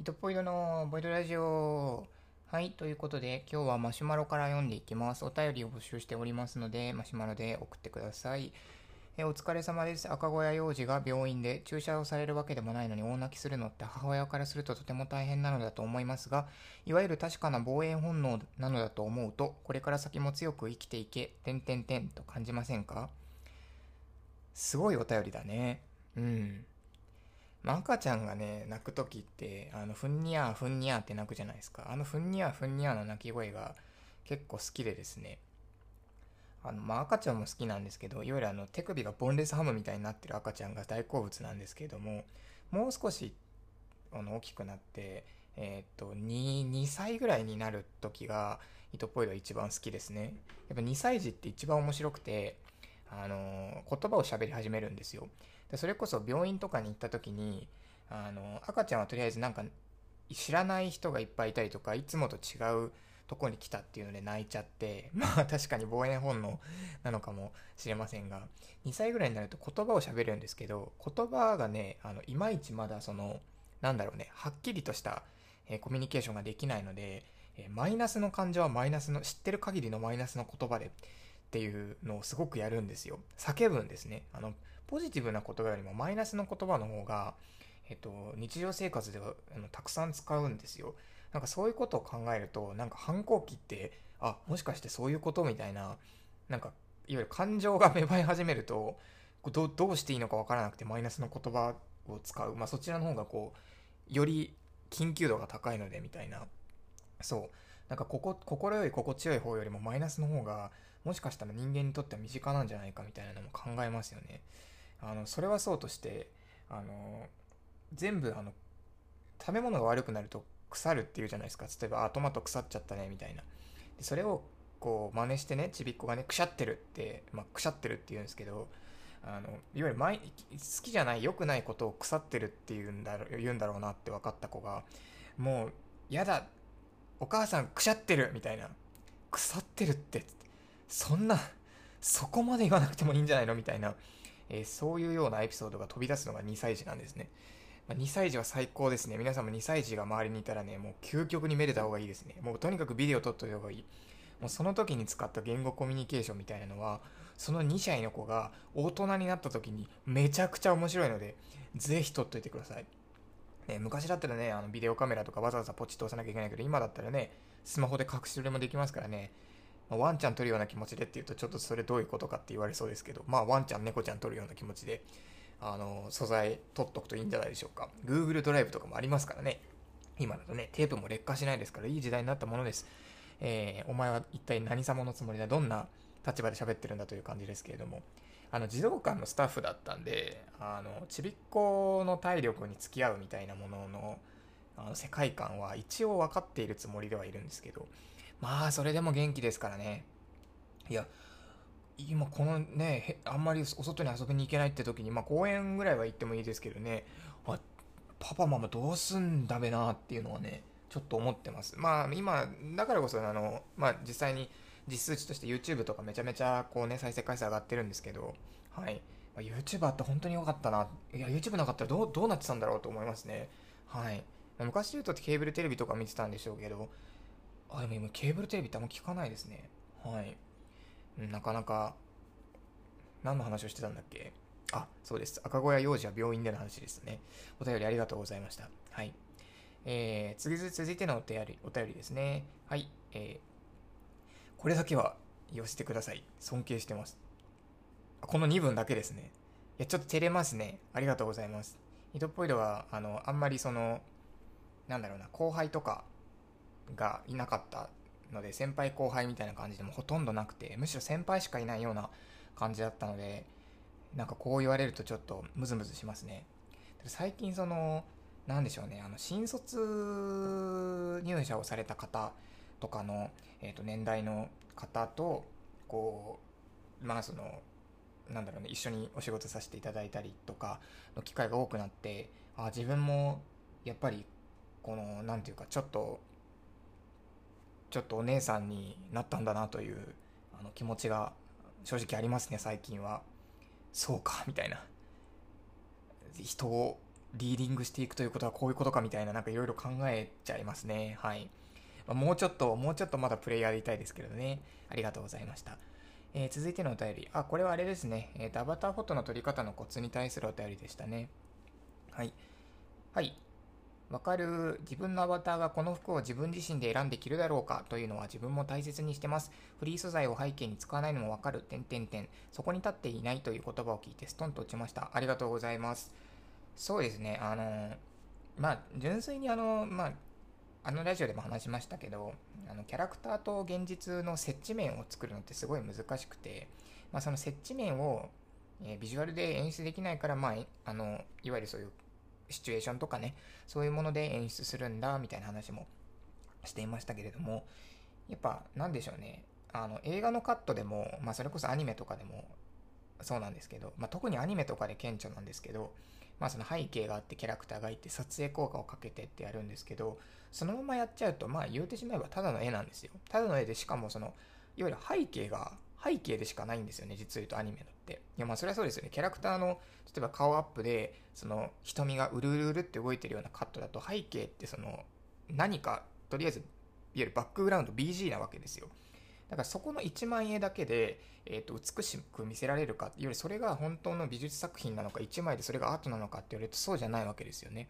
糸ポイドのボイドラジオ。はい、ということで、今日はマシュマロから読んでいきます。お便りを募集しておりますので、マシュマロで送ってください。えお疲れ様です。赤小屋幼児が病院で注射をされるわけでもないのに大泣きするのって母親からするととても大変なのだと思いますが、いわゆる確かな防衛本能なのだと思うと、これから先も強く生きていけ、てんてんてんと感じませんか？すごいお便りだね。うん。まあ、赤ちゃんがね、泣く時って、あの、ふんにゃーふんにゃーって泣くじゃないですか。あのふんにゃーふんにゃーの泣き声が結構好きでですね。あの、まあ、赤ちゃんも好きなんですけど、いわゆるあの、手首がボンレスハムみたいになってる赤ちゃんが大好物なんですけども、もう少し、あの、大きくなって、えー、っと、2、2歳ぐらいになる時が、糸っぽいの一番好きですね。やっぱ2歳児って一番面白くて、あの、言葉を喋り始めるんですよ。でそれこそ病院とかに行った時にあの赤ちゃんはとりあえずなんか知らない人がいっぱいいたりとかいつもと違うとこに来たっていうので泣いちゃって まあ確かに防衛本能なのかもしれませんが2歳ぐらいになると言葉を喋るんですけど言葉がねあのいまいちまだそのなんだろうねはっきりとした、え、コミュニケーションができないので、え、マイナスの感情はマイナスの知ってる限りのマイナスの言葉でっていうのをすごくやるんですよ。叫ぶんですね。あのポジティブな言葉よりもマイナスの言葉の方が、えっと、日常生活ではあのたくさん使うんですよ。なんかそういうことを考えると、なんか反抗期って、あ、もしかしてそういうことみたいな、なんか、いわゆる感情が芽生え始めると、どどうしていいのかわからなくてマイナスの言葉を使う。まあそちらの方がこう、より緊急度が高いのでみたいな。そう。なんかここ、心より心地よい方よりもマイナスの方が、もしかしたら人間にとっては身近なんじゃないかみたいなのも考えますよね。あのそれはそうとしてあの全部あの食べ物が悪くなると腐るっていうじゃないですか。例えばあトマト腐っちゃったねみたいな。でそれをこう真似してねちびっこがねくしゃってるって、まあ、くしゃってるって言うんですけどあのいわゆる好きじゃない良くないことを腐ってるって言うんだろ言うんだろうなって分かった子がもうやだお母さんくしゃってるみたいな。腐ってるってそんなそこまで言わなくてもいいんじゃないの？みたいな。えー、そういうようなエピソードが飛び出すのが2歳児なんですね。まあ、2歳児は最高ですね。皆さんも2歳児が周りにいたらね、もう究極にめでた方がいいですね。もうとにかくビデオ撮っといた方がいい。もうその時に使った言語コミュニケーションみたいなのは、その2歳の子が大人になった時にめちゃくちゃ面白いので、ぜひ撮っといてください。ね、昔だったらね、あのビデオカメラとかわざわざポチッと押さなきゃいけないけど、今だったらね、スマホで隠し撮りもできますからね、まあ、ワンちゃん撮るような気持ちでっていうとちょっとそれどういうことかって言われそうですけど、まあワンちゃん、猫ちゃん撮るような気持ちで、あの、素材撮っとくといいんじゃないでしょうか。Google ドライブとかもありますからね。今だとね、テープも劣化しないですから、いい時代になったものです。えー、お前は一体何様のつもりだどんな立場で喋ってるんだという感じですけれども、あの、児童館のスタッフだったんで、あの、ちびっこの体力に付き合うみたいなものの、あの世界観は一応分かっているつもりではいるんですけど、まあ、それでも元気ですからね。いや、今このね、あんまりお外に遊びに行けないって時に、まあ公園ぐらいは行ってもいいですけどね、あパパママどうすんだべなっていうのはね、ちょっと思ってます。まあ今、だからこそあの、まあ実際に実数値として YouTube とかめちゃめちゃこうね、再生回数上がってるんですけど、はい。まあ、YouTuber って本当に良かったな。いや、YouTube なかったらどうどうなってたんだろうと思いますね。はい。昔言うとケーブルテレビとか見てたんでしょうけど、あ、でも今ケーブルテレビってあんま聞かないですね。はい。なかなか、何の話をしてたんだっけ？あ、そうです。赤小屋幼児は病院での話ですね。お便りありがとうございました。はい。えー、次続いてのお便り、お便りですね。はい。えー、これだけは言わせてください。尊敬してます。この2文だけですね。いや、ちょっと照れますね。ありがとうございます。イトポイドは、あの、あんまりその、なんだろうな、後輩とか、がいなかったので先輩後輩みたいな感じでもほとんどなくてむしろ先輩しかいないような感じだったのでなんかこう言われるとちょっとムズムズしますね。最近その何でしょうねあの新卒入社をされた方とかの、えー、と年代の方とこうまあそのなんだろうね一緒にお仕事させていただいたりとかの機会が多くなってあ自分もやっぱりこの何て言うかちょっとちょっとお姉さんになったんだなというあの気持ちが正直ありますね最近はそうかみたいな人をリーディングしていくということはこういうことかみたいななんかいろいろ考えちゃいますね。はい。まあ、もうちょっと、もうちょっとまだプレイヤーでいたいですけどね。ありがとうございました。えー、続いてのお便り。あ、これはあれですね。えっ、ー、と、アバターフォトの撮り方のコツに対するお便りでしたね。はい。はい。わかる自分のアバターがこの服を自分自身で選んで着るだろうかというのは自分も大切にしてます。フリー素材を背景に使わないのもわかる。点点点。そこに立っていないという言葉を聞いてストンと落ちました。ありがとうございます。そうですね。あの、まあ、純粋にあの、まあ、あのラジオでも話しましたけど、あのキャラクターと現実の接地面を作るのってすごい難しくて、まあ、その接地面を、えー、ビジュアルで演出できないから、まあ、あのいわゆるそういうシチュエーションとかね、そういうもので演出するんだ、みたいな話もしていましたけれども、やっぱ、なんでしょうね。あの、映画のカットでも、まあ、それこそアニメとかでもそうなんですけど、まあ、特にアニメとかで顕著なんですけど、まあ、その背景があってキャラクターがいて撮影効果をかけてってやるんですけど、そのままやっちゃうと、まあ言うてしまえばただの絵なんですよ。ただの絵でしかもその、いわゆる背景が背景でしかないんですよね、実を言うとアニメのって。いやまあそれはそうですよね。キャラクターの、例えば顔アップで、その瞳がうるうるうるって動いてるようなカットだと背景ってその何か、とりあえず、いわゆるバックグラウンド BG なわけですよ。だからそこの1万円だけで、えー、と美しく見せられるかよりそれが本当の美術作品なのか1枚でそれがアートなのかって言われるとそうじゃないわけですよね。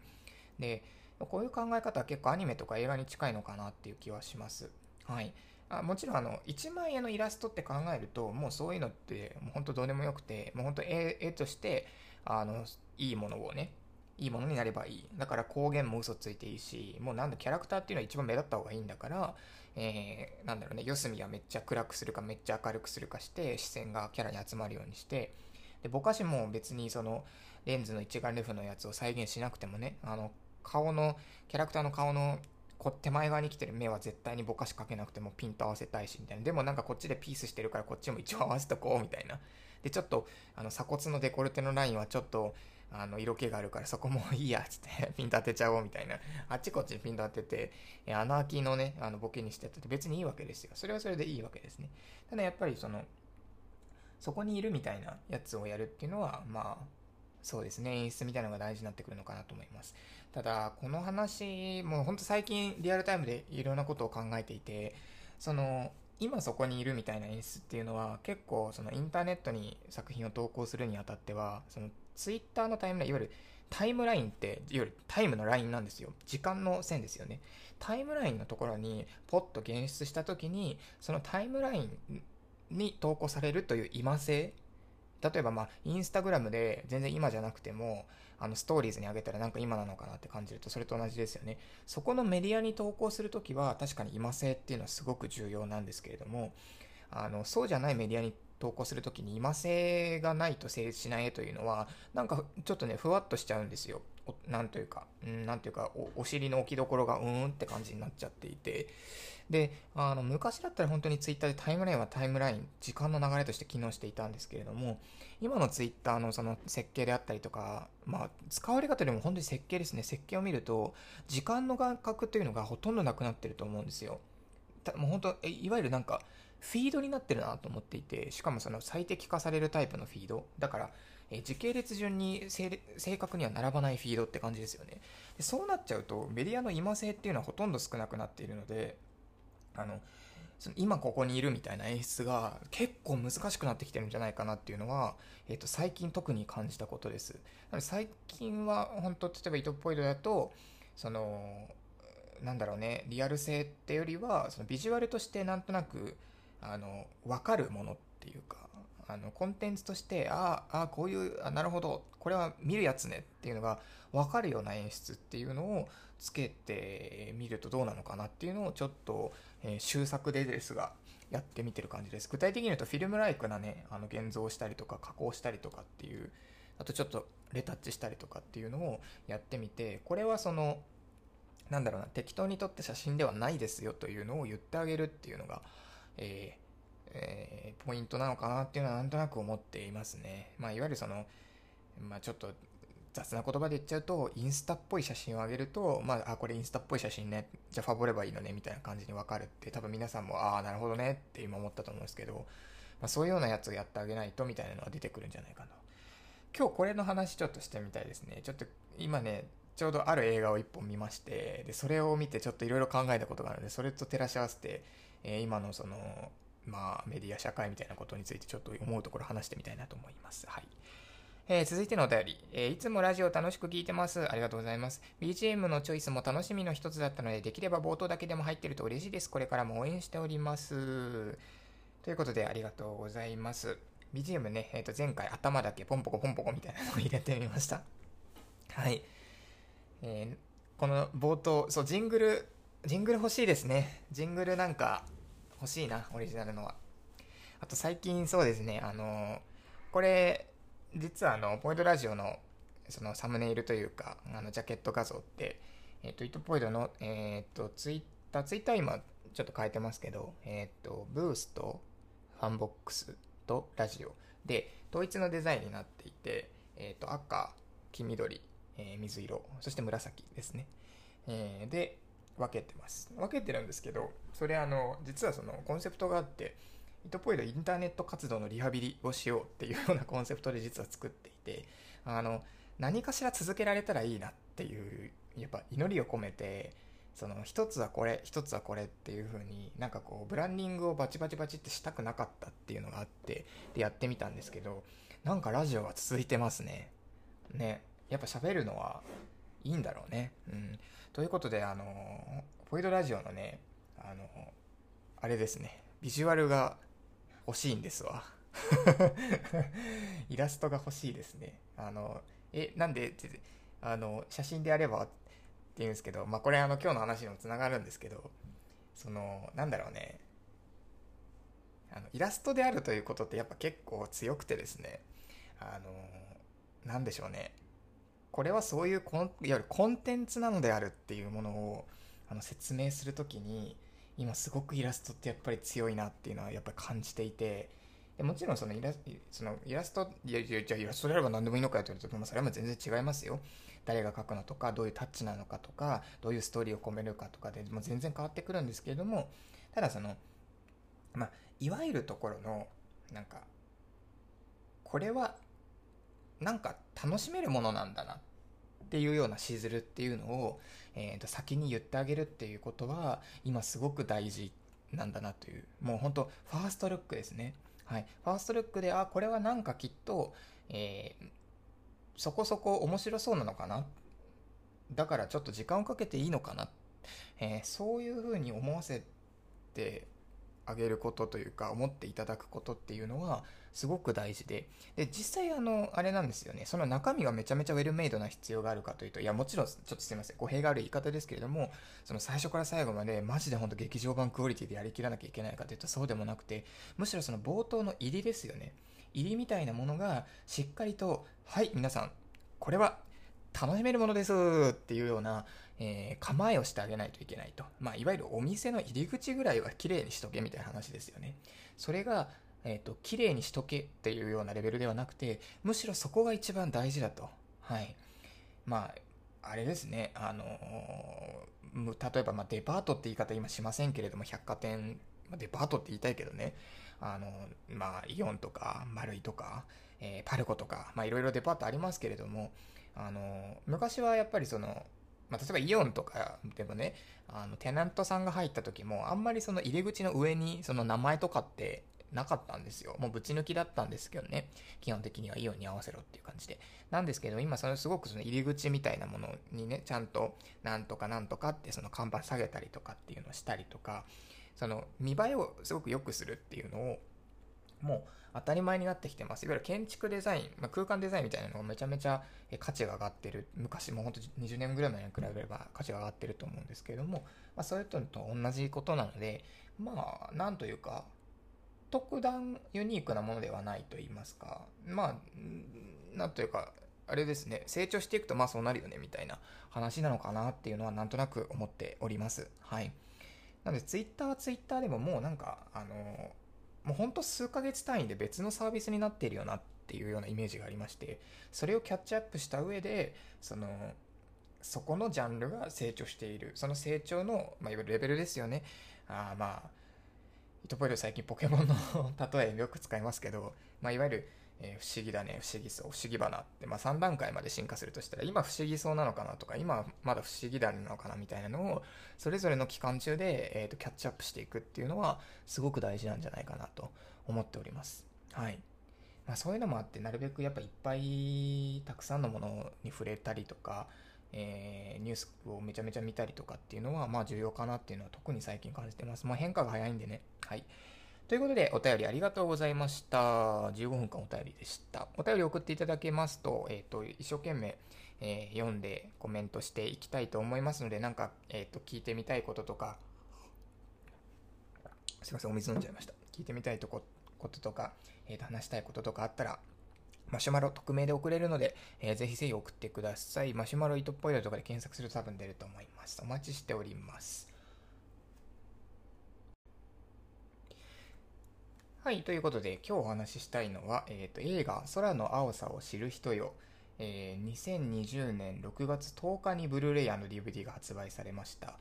で、こういう考え方は結構アニメとか映画に近いのかなっていう気はします。はい。あもちろんあの1万円のイラストって考えるともうそういうのってもう本当どうでもよくてもう本当絵絵としてあのいいものをねいいものになればいい。だから光源も嘘ついていいしもうなんだキャラクターっていうのは一番目立った方がいいんだからえー、なんだろうね四隅はめっちゃ暗くするかめっちゃ明るくするかして視線がキャラに集まるようにしてでぼかしも別にそのレンズの一眼レフのやつを再現しなくてもねあの顔のキャラクターの顔のこ手前側に来てる目は絶対にぼかしかけなくてもピント合わせたいしみたいな。でもなんかこっちでピースしてるからこっちも一応合わせとこうみたいな。でちょっとあの鎖骨のデコルテのラインはちょっとあの色気があるからそこもいいやっつって ピント当てちゃおうみたいな。あっちこっちにピント当てて穴開きのねあのボケにしてって別にいいわけですよ。それはそれでいいわけですね。ただやっぱりそのそこにいるみたいなやつをやるっていうのはまあそうですね。演出みたいなのが大事になってくるのかなと思います。ただ、この話、もうほんと最近リアルタイムでいろんなことを考えていて、その、今そこにいるみたいな演出っていうのは結構そのインターネットに作品を投稿するにあたっては、そのツイッターのタイムライン、いわゆるタイムラインって、いわゆるタイムのラインなんですよ。時間の線ですよね。タイムラインのところにポッと現出した時に、そのタイムラインに投稿されるという今性例えばまあ、インスタグラムで全然今じゃなくても、あのストーリーズに上げたらなんか今なのかなって感じるとそれと同じですよね。そこのメディアに投稿するときは確かに今性っていうのはすごく重要なんですけれども、あの、そうじゃないメディアに投稿するときに今性がないと成立しない絵というのは、なんかちょっとね、ふわっとしちゃうんですよ。なんというか、うん、なんというかお、お尻の置きどころがうーんって感じになっちゃっていて、で、あの、昔だったら本当にツイッターでタイムラインはタイムライン、時間の流れとして機能していたんですけれども、今のツイッターのその設計であったりとか、まあ、使われ方でも本当に設計ですね。設計を見ると、時間の感覚というのがほとんどなくなってると思うんですよ。もう本当、いわゆるなんか、フィードになってるなと思っていて、しかもその最適化されるタイプのフィード。だから、え時系列順に正確には並ばないフィードって感じですよねで。そうなっちゃうと、メディアの今性っていうのはほとんど少なくなっているので、あの、その今ここにいるみたいな演出が結構難しくなってきてるんじゃないかなっていうのは、え、ー、と、最近特に感じたことです。最近は本当、例えば糸っぽいのだと、その、なんだろうね、リアル性ってよりは、そのビジュアルとしてなんとなく、あの、わかるものっていうか、あの、コンテンツとして、ああ、こういう、あ、なるほど、これは見るやつねっていうのがわかるような演出っていうのをつけてみるとどうなのかなっていうのをちょっと、えー、修作でですが、やってみてる感じです。具体的に言うと、フィルムライクなね、あの、現像したりとか、加工したりとかっていう、あとちょっとレタッチしたりとかっていうのをやってみて、これはその、なんだろうな、適当に撮った写真ではないですよというのを言ってあげるっていうのが、えー、えー、ポイントなのかなっていうのはなんとなく思っていますね。まあ、いわゆるその、まあ、ちょっと雑な言葉で言っちゃうと、インスタっぽい写真を上げると、まあ、あ、これインスタっぽい写真ね、じゃあファボればいいのね、みたいな感じにわかるって、多分皆さんも、ああ、なるほどねって今思ったと思うんですけど、まあ、そういうようなやつをやってあげないと、みたいなのが出てくるんじゃないかな。今日これの話ちょっとしてみたいですね。ちょっと今ね、ちょうどある映画を一本見まして、で、それを見てちょっといろいろ考えたことがあるので、それと照らし合わせて、えー、今のその、まあ、メディア社会みたいなことについてちょっと思うところ話してみたいなと思います。はい。えー、続いてのお便り、えー、いつもラジオ楽しく聞いてます。ありがとうございます。BGM のチョイスも楽しみの一つだったので、できれば冒頭だけでも入ってると嬉しいです。これからも応援しております。ということで、ありがとうございます。BGM ね、えっ、ー、と、前回頭だけポンポコポンポコみたいなのを入れてみました。はい。えー、この冒頭、そう、ジングル、ジングル欲しいですね。ジングルなんか欲しいな、オリジナルのは。あと最近そうですね、あのー、これ、実はあの、ポイントラジオのそのサムネイルというか、あの、ジャケット画像って、えっ、ー、と、イトポイドの、えっ、ー、と、ツイッター、ツイッター今ちょっと変えてますけど、えっ、と、ブースと FANBOX とラジオで、統一のデザインになっていて、えっ、と、赤、黄緑、え水色、そして紫ですね。えで、分けてます。分けてるんですけど、それあの、実はそのコンセプトがあって、イトポイドインターネット活動のリハビリをしようっていうようなコンセプトで実は作っていて、あの、何かしら続けられたらいいなっていう、やっぱ祈りを込めて、その一つはこれ、一つはこれっていう風になんかこうブランディングをバチバチバチってしたくなかったっていうのがあって、でやってみたんですけど、なんかラジオが続いてますね。ね。やっぱ喋るのはいいんだろうね。うん。ということで、あの、ポイドラジオのね、あの、あれですね、ビジュアルが欲しいんですわ。イラストが欲しいですね。あの、え、なんでって、あの、写真であればって言うんですけど、まあ、これあの、今日の話にもつながるんですけど、その、なんだろうね、あの、イラストであるということってやっぱ結構強くてですね、あの、なんでしょうね、これはそういうコン、いわゆるコンテンツなのであるっていうものを、あの、説明するときに、今すごくイラストってやっぱり強いなっていうのはやっぱり感じていて、でもちろんそのイラそのイラスト、いやいや、じゃあイラストであれば何でもいいのかよと言われると、まあ、それは全然違いますよ。誰が描くのとか、どういうタッチなのかとか、どういうストーリーを込めるかとかで、もう全然変わってくるんですけれども、ただその、まあ、いわゆるところの、なんか、これは、なんか楽しめるものなんだなっっていうようなしずるっていうのを、えー、と先に言ってあげるっていうことは今すごく大事なんだなという。もう本当ファーストルックですね。はい。ファーストルックであこれはなんかきっと、えー、そこそこ面白そうなのかな。だからちょっと時間をかけていいのかな、えー、そういうふうに思わせてあげることというか思っていただくことっていうのはすごく大事でで実際あのあれなんですよねその中身がめちゃめちゃウェルメイドな必要があるかというといやもちろんちょっとすいません語弊がある言い方ですけれどもその最初から最後までマジで本当劇場版クオリティでやりきらなきゃいけないかというとそうでもなくてむしろその冒頭の入りですよね入りみたいなものがしっかりとはい皆さんこれは楽しめるものですっていうようなえー、構えをしてあげないといけないと。まあ、いわゆるお店の入り口ぐらいは綺麗にしとけみたいな話ですよね。それが、えっ、ー、と、綺麗にしとけっていうようなレベルではなくて、むしろそこが一番大事だと。はい。まあ、あれですね、あのー、例えば、まあ、デパートって言い方今しませんけれども、百貨店、ま、デパートって言いたいけどね、あのまあ、イオンとか、丸いとか、えー、パルコとか、まあ、いろいろデパートありますけれども、あの昔はやっぱりその、まあ、例えばイオンとかでもね、あの、テナントさんが入った時も、あんまりその入り口の上にその名前とかってなかったんですよ。もうぶち抜きだったんですけどね。基本的にはイオンに合わせろっていう感じで。なんですけど、今そのすごくその入り口みたいなものにね、ちゃんとなんとかなんとかってその看板下げたりとかっていうのをしたりとか、その見栄えをすごく良くするっていうのを、もう当たり前になってきてます。いわゆる建築デザイン、まあ、空間デザインみたいなのがめちゃめちゃ価値が上がってる。昔も本当20年ぐらい前に比べれば価値が上がってると思うんですけれども、まあ、それと同じことなので、まあ、なんというか、特段ユニークなものではないと言いますか、まあ、なんというか、あれですね、成長していくとまあそうなるよねみたいな話なのかなっていうのはなんとなく思っております。はい。なので、ツイッターはツイッターでももうなんか、あの、もうほんと数ヶ月単位で別のサービスになっているよなっていうようなイメージがありまして、それをキャッチアップした上で、その、そこのジャンルが成長している。その成長の、まあ、いわゆるレベルですよね。あまあ、イトポイル最近ポケモンの例えよく使いますけど、まあ、いわゆる、えー、不思議だね、不思議そう、不思議花って、まあ、3段階まで進化するとしたら、今不思議そうなのかなとか、今まだ不思議だなのかなみたいなのを、それぞれの期間中で、えーと、キャッチアップしていくっていうのは、すごく大事なんじゃないかなと思っております。はい。まあ、そういうのもあって、なるべくやっぱいっぱいたくさんのものに触れたりとか、えー、ニュースをめちゃめちゃ見たりとかっていうのは、まあ重要かなっていうのは特に最近感じてます。もう変化が早いんでね。はい。ということで、お便りありがとうございました。15分間お便りでした。お便り送っていただけますと、えっ、ー、と、一生懸命、えー、読んでコメントしていきたいと思いますので、なんか、えっ、と、聞いてみたいこととか、すいません、お水飲んじゃいました。聞いてみたいとここととか、えっ、と、話したいこととかあったら、マシュマロ匿名で送れるので、えー、ぜひぜひ送ってください。マシュマロ糸っぽいとかで検索すると多分出ると思います。お待ちしております。はい、ということで今日お話ししたいのは、えーと、映画「空の青さを知る人よ」えー、2020年6月10日にブルーレイ &DVD が発売されました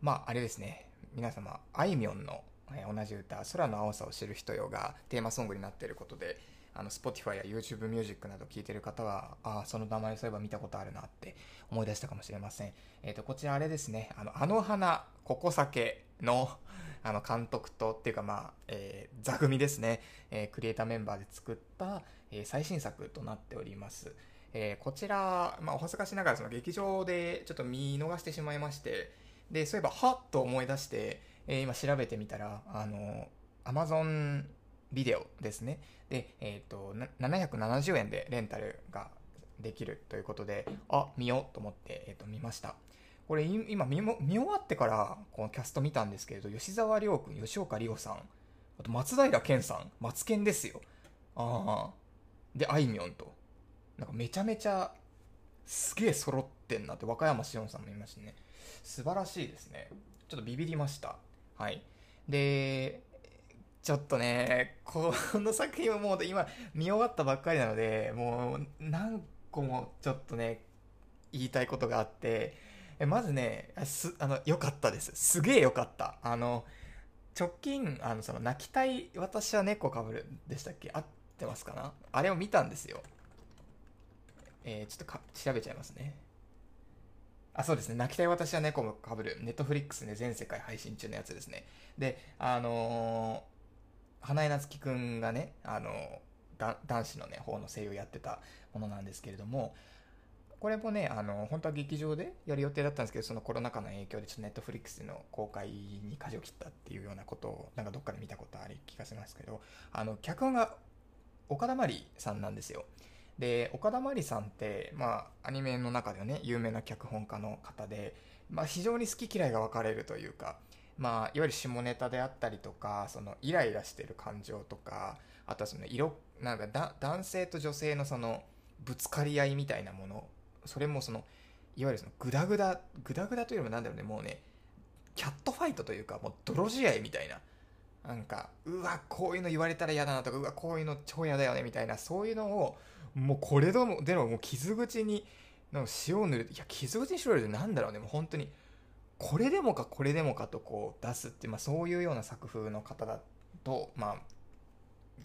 まああれですね皆様あいみょんの、えー、同じ歌「空の青さを知る人よ」がテーマソングになっていることであの Spotify や YouTube Music など聞いてる方はああその名前そういえば見たことあるなって思い出したかもしれません、えーと、とこちらあれですねあのあの花ここ酒のあの監督とっていうかまあ、えー、座組ですね、えー、クリエイターメンバーで作った、えー、最新作となっております。えー、こちら、まあ、お恥ずかしながらその劇場でちょっと見逃してしまいまして、で、そういえば、はっと思い出して、えー、今調べてみたら、あの、Amazon ビデオですね。で、えっ、ー、と、770円でレンタルができるということで、あ、見ようと思って、えっ、ー、と、見ました。これ今見見終わってからこのキャスト見たんですけれど吉沢亮君吉岡里帆さんあと松平健さん松健ですよ。ああであいみょんと。なんかめちゃめちゃすげえ揃ってんなって和歌山紫音さんもいましたね。素晴らしいですね。ちょっとビビりました。はい。でちょっとねこの作品はもう今見終わったばっかりなのでもう何個もちょっとね言いたいことがあってえまずねすあの良かったです。すげえ良かった。あの直近あのその泣きたい私は猫かぶるでしたっけ？合ってますかな？あれを見たんですよ。えー、ちょっとか調べちゃいますね。あそうですね。泣きたい私は猫もかぶる。ネットフリックスで全世界配信中のやつですね。であのー、花江夏樹くんがねあの、男子のね方の声優をやってたものなんですけれどもこれもね、あの、本当は劇場でやる予定だったんですけど、そのコロナ禍の影響でちょっとネットフリックスの公開に舵を切ったっていうようなことを、なんかどっかで見たことあり気がしますけど、あの、脚本が岡田真理さんなんですよ。で、岡田真理さんって、まあ、アニメの中ではね、有名な脚本家の方で、まあ、非常に好き嫌いが分かれるというか、まあ、いわゆる下ネタであったりとか、そのイライラしてる感情とか、あとはその色、なんかだ男性と女性のそのぶつかり合いみたいなものそれもそのいわゆるそのグダグダグダグダというよりもなんだろうねもうねキャットファイトというかもう泥試合みたいな。なんかうわこういうの言われたら嫌だなとかうわこういうの超嫌だよねみたいなそういうのをもうこれでもでももう傷口にの塩を塗るいや傷口にしろよなんだろうねもう本当に。これでもかこれでもかとこう出すって、まあ、そういうような作風の方だとまあ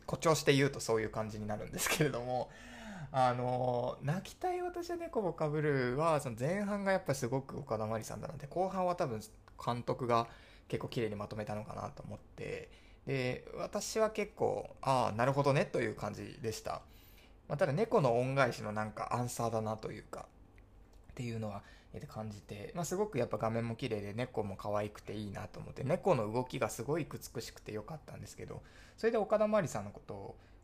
誇張して言うとそういう感じになるんですけれども あの泣きたい私は猫をかぶるはその前半がやっぱすごく岡田真理さんだなので後半は多分監督が結構綺麗にまとめたのかなと思ってで私は結構ああなるほどねという感じでした、まあ、ただ猫の恩返しのなんかアンサーだなというかっていうのは感じて、まあ、すごくやっぱ画面も綺麗で猫も可愛くていいなと思って猫の動きがすごい美しくてよかったんですけどそれで岡田真理さんのこと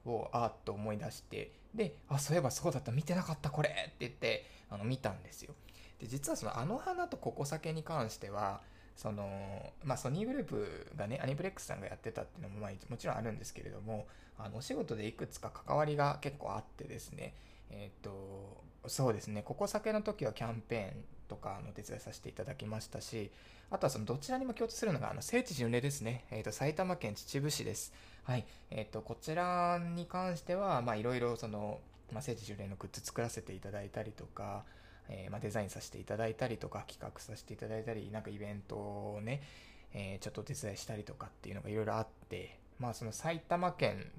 をあーっと思い出してであそういえばそうだった見てなかったこれ！って言ってあの見たんですよ。で実はその「あの花とここ酒」に関してはその、まあ、ソニーグループがねアニプレックスさんがやってたっていうのも、まあ、もちろんあるんですけれどもあのお仕事でいくつか関わりが結構あってですねえっ、とそうですねここ酒の時はキャンペーンとかの手伝いさせていただきましたしあとはそのどちらにも共通するのがあの聖地巡礼ですね、えーと、埼玉県秩父市です。はい。えーと、こちらに関してはいろいろその、まあ、聖地巡礼のグッズ作らせていただいたりとか、えー、まあ、デザインさせていただいたりとか企画させていただいたりなんかイベントをね、えー、ちょっとお手伝いしたりとかっていうのがいろいろあってまあその埼玉県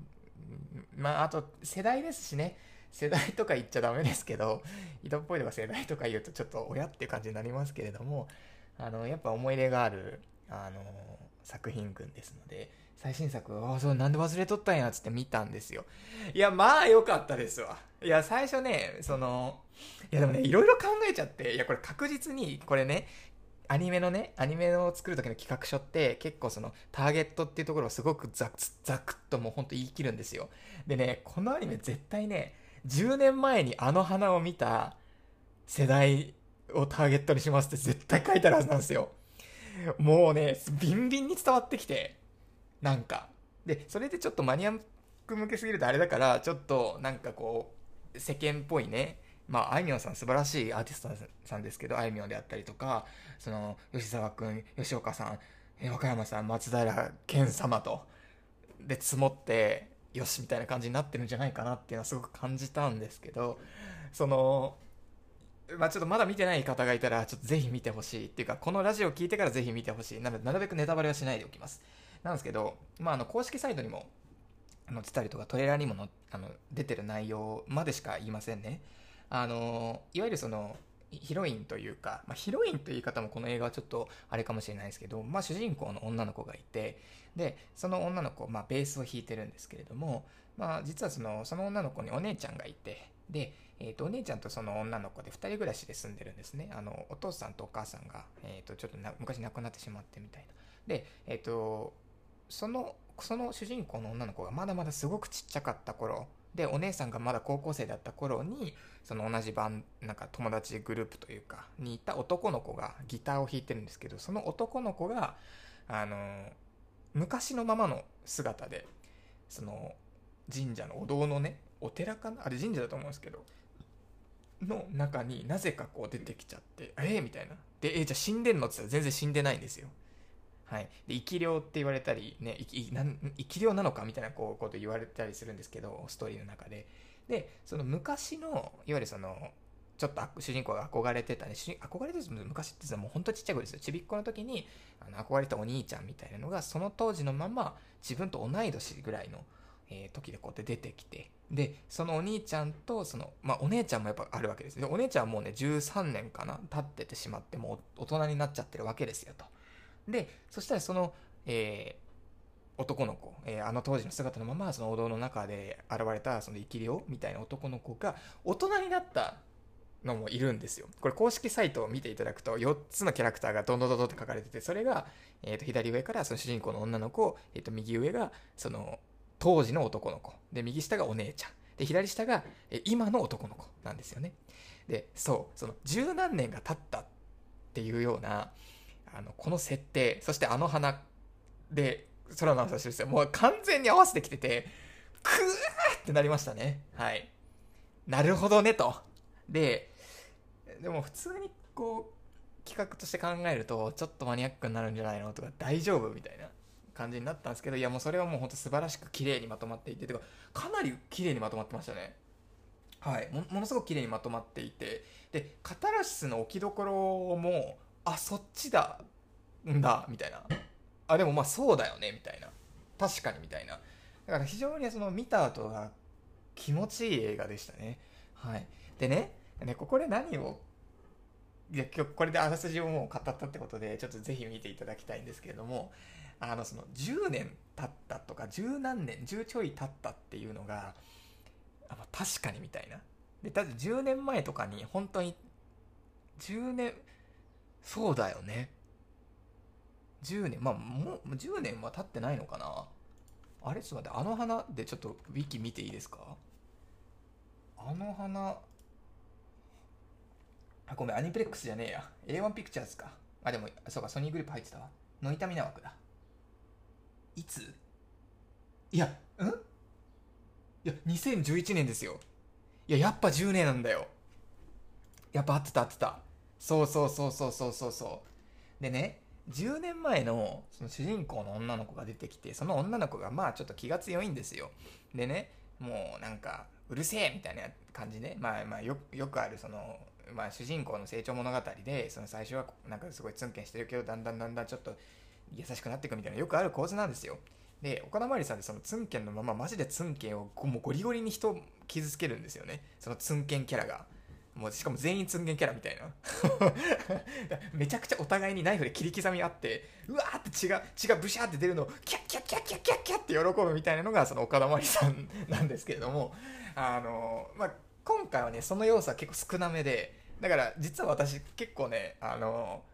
まあ、あと、世代ですしね。世代とか言っちゃダメですけど、井戸っぽいとか世代とか言うとちょっと親っていう感じになりますけれども、あの、やっぱ思い入れがある、あの、作品群ですので、最新作、ああ、そう、なんで忘れとったんや、つって見たんですよ。いや、まあ、良かったですわ。いや、最初ね、その、いや、でもね、いろいろ考えちゃって、いや、これ確実に、これね、アニメのね、アニメを作る時の企画書って結構そのターゲットっていうところをすごくザクザクッともうほんと言い切るんですよ。でね、このアニメ絶対ね、10年前にあの花を見た世代をターゲットにしますって絶対書いてあるはずなんですよ。もうね、ビンビンに伝わってきて、なんか。で、それでちょっとマニアック向けすぎるとあれだから、ちょっとなんかこう、世間っぽいね、まあ、あいみょんさん素晴らしいアーティストさんですけど、あいみょんであったりとか、その、吉沢くん、吉岡さん、和歌山さん、松平健様と、で、積もって、よし、みたいな感じになってるんじゃないかなっていうのはすごく感じたんですけど、その、まあちょっとまだ見てない方がいたら、ちょっとぜひ見てほしいっていうか、このラジオを聞いてからぜひ見てほしい。なので、なるべくネタバレはしないでおきます。なんですけど、まああの、公式サイトにも載ってたりとか、トレーラーにものあの出てる内容までしか言いませんね。あの、いわゆるその、ヒロインというか、まあ、ヒロインという言い方もこの映画はちょっとあれかもしれないですけど、まあ、主人公の女の子がいて、で、その女の子、まあ、ベースを弾いてるんですけれども、まあ、実はその、その女の子にお姉ちゃんがいて、で、えっ、ー、と、お姉ちゃんとその女の子で2人暮らしで住んでるんですね。あの、お父さんとお母さんが、えっ、ー、と、ちょっと昔亡くなってしまってみたいな。で、えっ、ー、と、その、その主人公の女の子がまだまだすごくちっちゃかった頃で、お姉さんがまだ高校生だった頃に、その同じ番、なんか友達グループというか、にいた男の子がギターを弾いてるんですけど、その男の子が、あの、昔のままの姿で、その、神社のお堂のね、お寺かなあれ神社だと思うんですけど、の中になぜかこう出てきちゃって、ええー、みたいな。で、えー、じゃあ死んでんのって言ったら全然死んでないんですよ。はい。で、生き量って言われたり、ね、生き量なのかみたいなこうこと言われたりするんですけど、ストーリーの中で。で、その昔の、いわゆるその、ちょっと主人公が憧れてたね、主人憧れてた昔ってもう本当ちっちゃい子ですよ。ちびっこの時にあの憧れたお兄ちゃんみたいなのが、その当時のまま自分と同い年ぐらいの、えー、時でこうやって出てきて、で、そのお兄ちゃんと、その、まあ、お姉ちゃんもやっぱあるわけです。で、お姉ちゃんはもうね、13年かな、経っててしまって、もう大人になっちゃってるわけですよ、と。で、そしたらその、えー、男の子、えー、あの当時の姿のまま、そのお堂の中で現れた、その生き量みたいな男の子が、大人になったのもいるんですよ。これ公式サイトを見ていただくと、4つのキャラクターがどんどんどんどんって書かれてて、それが、えっ、ー、と、左上からその主人公の女の子、えっ、ー、と、右上が、その、当時の男の子。で、右下がお姉ちゃん。で、左下が、え今の男の子なんですよね。で、そう、その、十何年が経ったっていうような、あの、この設定、そしてあの花で空の朝ですよ。もう完全に合わせてきてて、くーってなりましたね。はい。なるほどね、と。で、でも普通にこう、企画として考えると、ちょっとマニアックになるんじゃないのとか、大丈夫みたいな感じになったんですけど、いやもうそれはもうほんと素晴らしく綺麗にまとまっていて、てか、かなり綺麗にまとまってましたね。はいも。ものすごく綺麗にまとまっていて、で、カタラシスの置きどころも、あそっちだんだみたいな。あでもまあそうだよねみたいな。確かにみたいな。だから非常にその見た後が気持ちいい映画でしたね。はい。でねねここで何をいや今日これであらすじをもう語ったってことでちょっとぜひ見ていただきたいんですけれどもあのその10年経ったとか10何年10ちょい経ったっていうのがあ確かにみたいな。でただ10年前とかに本当に10年そうだよね。10年、まあ、もう、10年は経ってないのかな。あれちょっと待って、あの花でちょっとウィキ見ていいですか？あの花、あ、ごめん、アニプレックスじゃねえや。A1 ピクチャーズか。あ、でも、そうか、ソニーグループ入ってたわ。ノイタミナ枠だ。いつ？いや、ん？いや、2011年ですよ。いや、やっぱ10年なんだよ。やっぱ合ってた合ってた。そうそうそうそうそうそうそう。でね10年前のその主人公の女の子が出てきてその女の子がまあちょっと気が強いんですよ。でねもうなんかうるせえみたいな感じでまあまあよくあるそのまあ主人公の成長物語でその最初はなんかすごいツンケンしてるけどだんだんだんだんちょっと優しくなっていくみたいなよくある構図なんですよ。で岡田真理さんってそのツンケンのままマジでツンケンをもうゴリゴリに人を傷つけるんですよね。そのツンケンキャラが。もうしかも全員ツンケンキャラみたいな。めちゃくちゃお互いにナイフで切り刻み合ってうわーって血が血がブシャーって出るのをキャッキャッキャッキャッキャッキャッって喜ぶみたいなのがその岡田真理さんなんですけれども。あのまあ今回はねその要素は結構少なめでだから実は私結構ねあの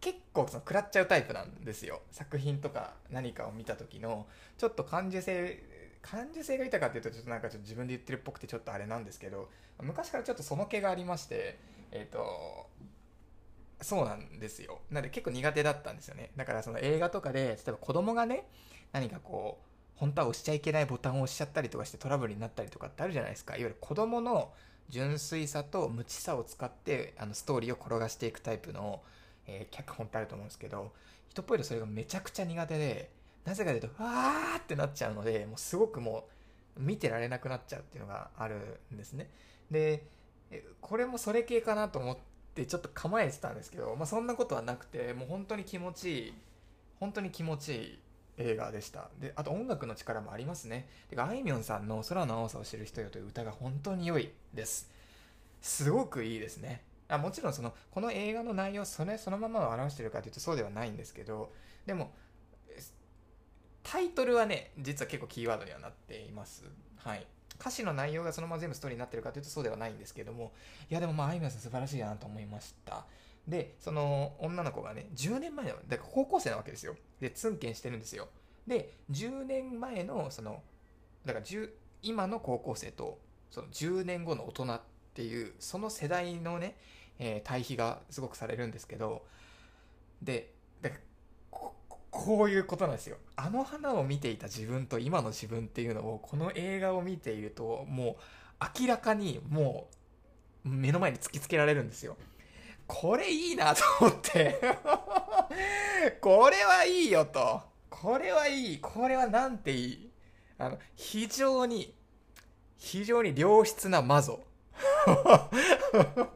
結構その食らっちゃうタイプなんですよ。作品とか何かを見た時のちょっと感受性感受性が豊かっていうとちょっとなんかちょっと自分で言ってるっぽくてちょっとあれなんですけど昔からちょっとその気がありましてえっ、ー、とそうなんですよ。なんで結構苦手だったんですよね。だからその映画とかで例えば子供がね何かこう本当は押しちゃいけないボタンを押しちゃったりとかしてトラブルになったりとかってあるじゃないですか。いわゆる子供の純粋さと無知さを使ってあのストーリーを転がしていくタイプのえー、脚本ってあると思うんですけど、人っぽいとそれがめちゃくちゃ苦手で、なぜかというと、わーってなっちゃうので、もうすごくもう、見てられなくなっちゃうっていうのがあるんですね。で、これもそれ系かなと思って、ちょっと構えてたんですけど、まあ、そんなことはなくて、もう本当に気持ちいい、本当に気持ちいい映画でした。で、あと音楽の力もありますね。てか、あいみょんさんの空の青さを知る人よという歌が本当に良いです。すごくいいですね。あもちろんそのこの映画の内容それそのままを表してるかというとそうではないんですけどでもタイトルはね実は結構キーワードにはなっています。はい。歌詞の内容がそのまま全部ストーリーになってるかというとそうではないんですけどもいやでもまああいみょんさん素晴らしいなと思いました。でその女の子がね10年前のだから高校生なわけですよ。でツンケンしてるんですよ。で10年前のそのだから今の高校生とその10年後の大人っていうその世代のねえー、対比がすごくされるんですけど、で、でここういうことなんですよ。あの花を見ていた自分と今の自分っていうのを、この映画を見ていると、もう明らかにもう目の前に突きつけられるんですよ。これいいなと思って これはいいよと。これはいい。これはなんていい。あの、非常に、非常に良質なマゾ。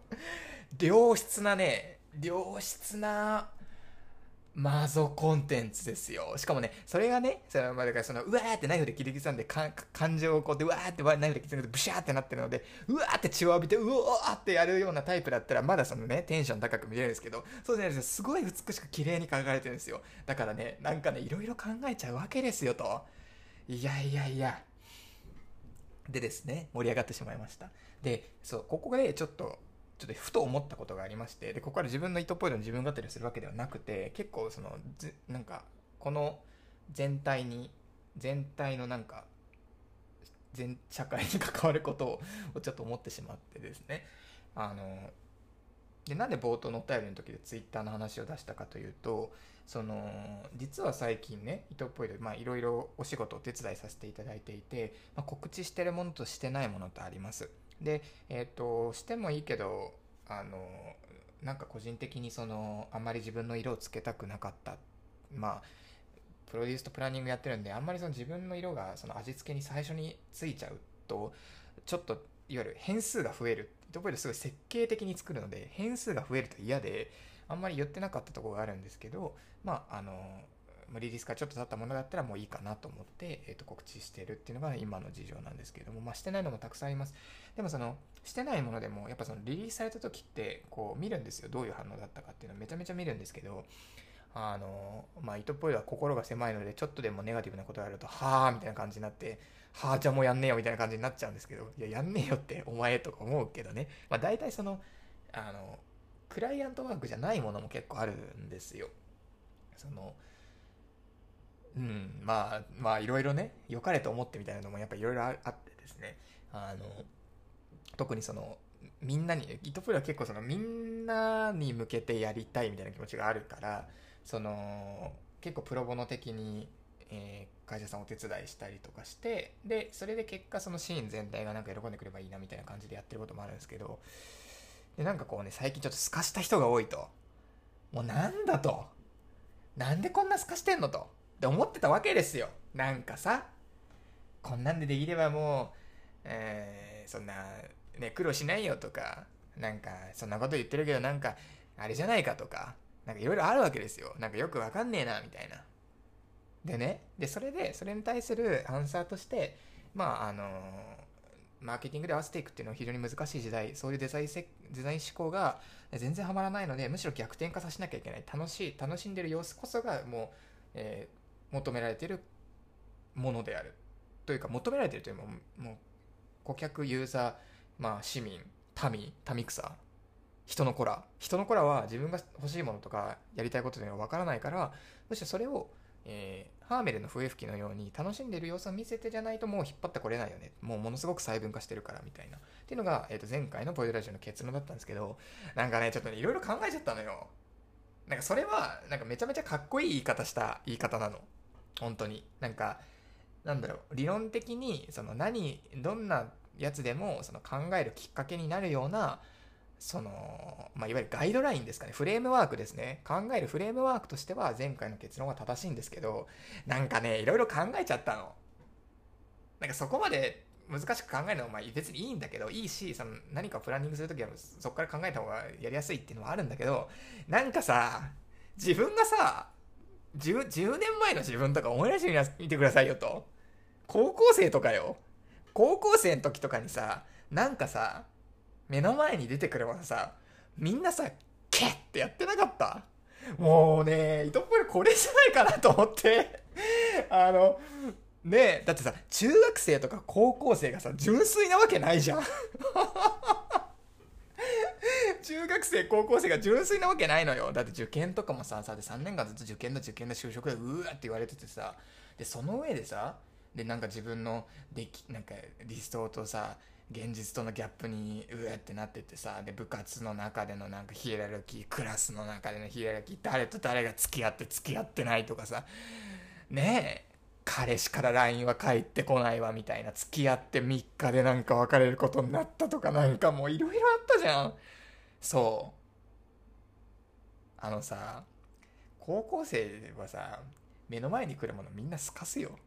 良質なね、良質なマゾコンテンツですよ。しかもね、それがね、そのまあ、だからその、うわーってナイフで切り刻んで、か感情をこうやって、うわーってナイフで切り刻んで、ブシャーってなってるので、うわーって血を浴びて、うわーってやるようなタイプだったら、まだそのね、テンション高く見れるんですけど、そうじゃないですよ。すごい美しく綺麗に描かれてるんですよ。だからね、なんかね、いろいろ考えちゃうわけですよ、と。いやいやいや。でですね、盛り上がってしまいました。で、そう、ここでちょっと、ちょっとふと思ったことがありましてでここから自分の意図っぽいの自分語りするわけではなくて結構そのなんかこの全体に全体のなんか全社会に関わることをちょっと思ってしまってですね。あのでなんで冒頭のお便りの時でツイッターの話を出したかというとその実は最近ね伊藤っぽいでいろいろお仕事お手伝いさせていただいていて、まあ、告知してるものとしてないものとあります。で、えっ、と、してもいいけど、あの、なんか個人的にその、あんまり自分の色をつけたくなかった。まあ、プロデュースとプランニングやってるんで、あんまりその自分の色がその味付けに最初についちゃうと、ちょっと、いわゆる変数が増える。ところですごい設計的に作るので、変数が増えると嫌で、あんまり言ってなかったところがあるんですけど、まあ、あの、まリリースからちょっと経ったものだったらもういいかなと思って、えー、と告知してるっていうのが今の事情なんですけども、まあ、してないのもたくさんあります。でもその、してないものでも、やっぱそのリリースされた時って、こう見るんですよ。どういう反応だったかっていうのをめちゃめちゃ見るんですけど、あの、まあ、糸っぽいは心が狭いので、ちょっとでもネガティブなことがあると、はぁみたいな感じになって、はぁじゃあもうやんねえよみたいな感じになっちゃうんですけど、いや、やんねえよってお前とか思うけどね。まあ、大体その、あの、クライアントワークじゃないものも結構あるんですよ。その、うん、まあ、まあ、いろいろね、良かれと思ってみたいなのもやっぱいろいろあってですね、あの、特にその、みんなに、イトプロは結構その、みんなに向けてやりたいみたいな気持ちがあるから、その、結構プロボノ的に、えー、会社さんお手伝いしたりとかして、で、それで結果そのシーン全体がなんか喜んでくればいいなみたいな感じでやってることもあるんですけど、で、なんかこうね、最近ちょっと透かした人が多いと。もうなんだと。なんでこんな透かしてんのと。って思ってたわけですよ。なんかさ、こんなんでできればもう、えー、そんな、ね、苦労しないよとか、なんか、そんなこと言ってるけど、なんか、あれじゃないかとか、なんかいろいろあるわけですよ。なんかよくわかんねえな、みたいな。でねでそれでそれに対するアンサーとしてまああのマーケティングで合わせていくっていうのは非常に難しい時代そういうデザインせデザイン思考が全然ハマらないのでむしろ逆転化させなきゃいけない楽しい楽しんでる様子こそがもう、えー求められているものである。というか求められているというよりもう顧客ユーザー、まあ、市民民民草人の子ら。人の子らは自分が欲しいものとかやりたいことというのが分からないからむしろそれを、えーハーメルの笛吹きのように楽しんでいる様子を見せてじゃないともう引っ張ってこれないよね。もうものすごく細分化してるからみたいな。っていうのが、えー、と前回のポイドラジオの結論だったんですけどなんかねちょっとねいろいろ考えちゃったのよ。なんかそれはなんかめちゃめちゃかっこいい言い方した言い方なの。本当になんかなんだろう理論的にその何どんなやつでもその考えるきっかけになるようなその、まあ、いわゆるガイドラインですかね、フレームワークですね。考えるフレームワークとしては前回の結論が正しいんですけど、なんかね、いろいろ考えちゃったの。なんかそこまで難しく考えるのはまあ別にいいんだけど、いいし、その何かプランニングするときはそこから考えた方がやりやすいっていうのはあるんだけど、なんかさ、自分がさ、10, 10年前の自分とか思い出してみてくださいよと。高校生とかよ。高校生の時とかにさ、なんかさ、目の前に出てくるものさ、みんなさ、ケッってやってなかった？もうね、糸っぽいこれじゃないかなと思ってあの、ねえ、だってさ、中学生とか高校生がさ、純粋なわけないじゃん中学生、高校生が純粋なわけないのよ。だって受験とかもさ、さ、で3年間ずっと受験だ、受験だ、就職だ、うわって言われててさ、で、その上でさ、で、なんか自分のでき、なんか理想とさ、現実とのギャップにうえってなっててさ。で部活の中でのなんかヒエラルキークラスの中でのヒエラルキー誰と誰が付き合って付き合ってないとかさ。ねえ彼氏から LINE は返ってこないわみたいな。付き合って3日でなんか別れることになったとかなんかもういろいろあったじゃん。そう。あのさ高校生はさ目の前に来るものみんなすかすよ。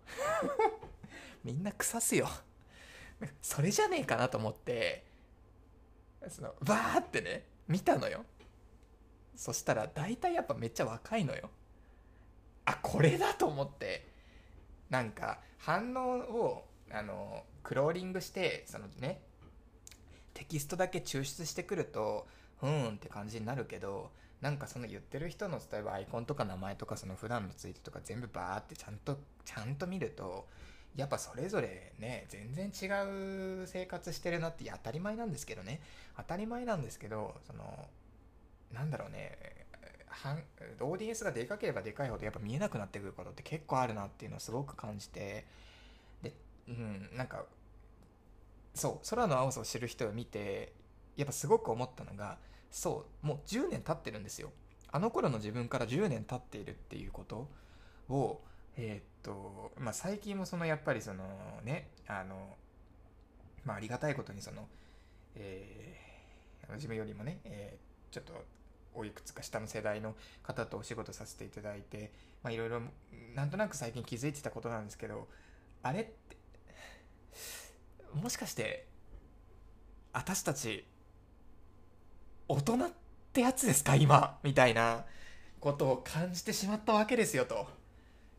みんな腐すよ。それじゃねえかなと思ってそのバーってね見たのよ。そしたら大体やっぱめっちゃ若いのよ。あこれだと思って。なんか反応をあのクローリングしてそのねテキストだけ抽出してくるとふーんって感じになるけどなんかその言ってる人の例えばアイコンとか名前とかその普段のツイートとか全部バーってちゃんとちゃんと見るとやっぱそれぞれね全然違う生活してるなって当たり前なんですけどね。当たり前なんですけどそのなんだろうねオーディエンスがでかければでかいほどやっぱ見えなくなってくることって結構あるなっていうのをすごく感じてでうんなんかそう空の青さを知る人を見てやっぱすごく思ったのがそうもう10年経ってるんですよ。あの頃の自分から10年経っているっていうことをえー、っと、まあ、最近もそのやっぱりそのね、あの、まあ、ありがたいことにその、えー、自分よりもね、えー、ちょっとおいくつか下の世代の方とお仕事させていただいて、まあ、いろいろ、なんとなく最近気づいてたことなんですけど、あれって、もしかして、私たち、大人ってやつですか？今？みたいなことを感じてしまったわけですよと。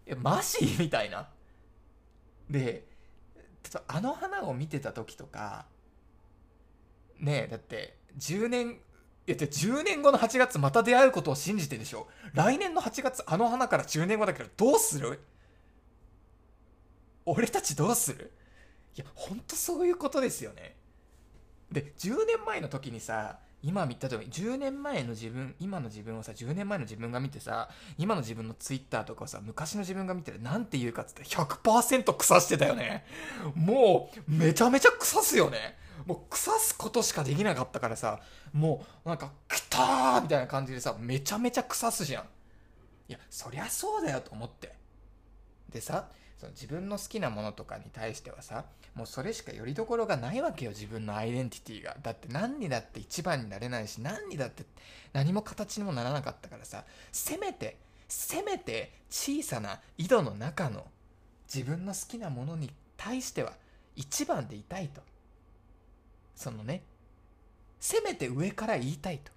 え、マジ？みたいな。で、ちょっとあの花を見てた時とか、ねえ、だって、10年、いや、10年後の8月また出会うことを信じてでしょ？来年の8月、あの花から10年後だけど、どうする？俺たちどうする？いや、ほんとそういうことですよね。で、10年前の時にさ、今見た時10年前の自分今の自分をさ10年前の自分が見てさ今の自分のツイッターとかをさ昔の自分が見てなんて言うかっつって100%腐してたよね。もうめちゃめちゃ腐すよね。もう腐すことしかできなかったからさもうなんかくたーみたいな感じでさめちゃめちゃ腐すじゃん。いやそりゃそうだよと思って。でさその自分の好きなものとかに対してはさもうそれしかよりどころがないわけよ自分のアイデンティティが。だって何にだって一番になれないし何にだって何も形にもならなかったからさせめてせめて小さな井戸の中の自分の好きなものに対しては一番でいたいと。そのねせめて上から言いたいと。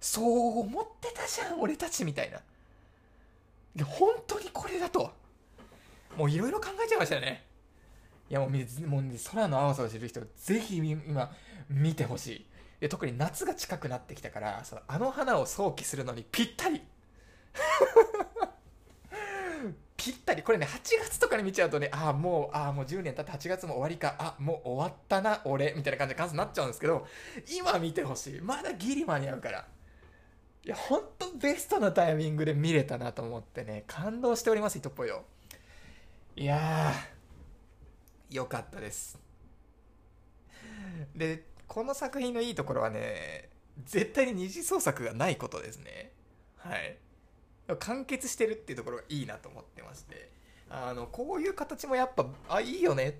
そう思ってたじゃん俺たちみたいな。で本当にこれだと。もういろいろ考えちゃいましたね。いやもうもう、空の青さを知る人ぜひ今見てほしい。で特に夏が近くなってきたからそのあの花を想起するのにぴったり。ぴったり。これね8月とかに見ちゃうとねああもうああもう10年経って8月も終わりか。あもう終わったな俺。みたいな感じで感想になっちゃうんですけど今見てほしい。まだギリ間に合うから。いやほんとベストなタイミングで見れたなと思ってね感動しております糸っぽいよ。いやーよかったです。でこの作品のいいところはね絶対に二次創作がないことですね。はい。完結してるっていうところがいいなと思ってまして。あのこういう形もやっぱあいいよねっ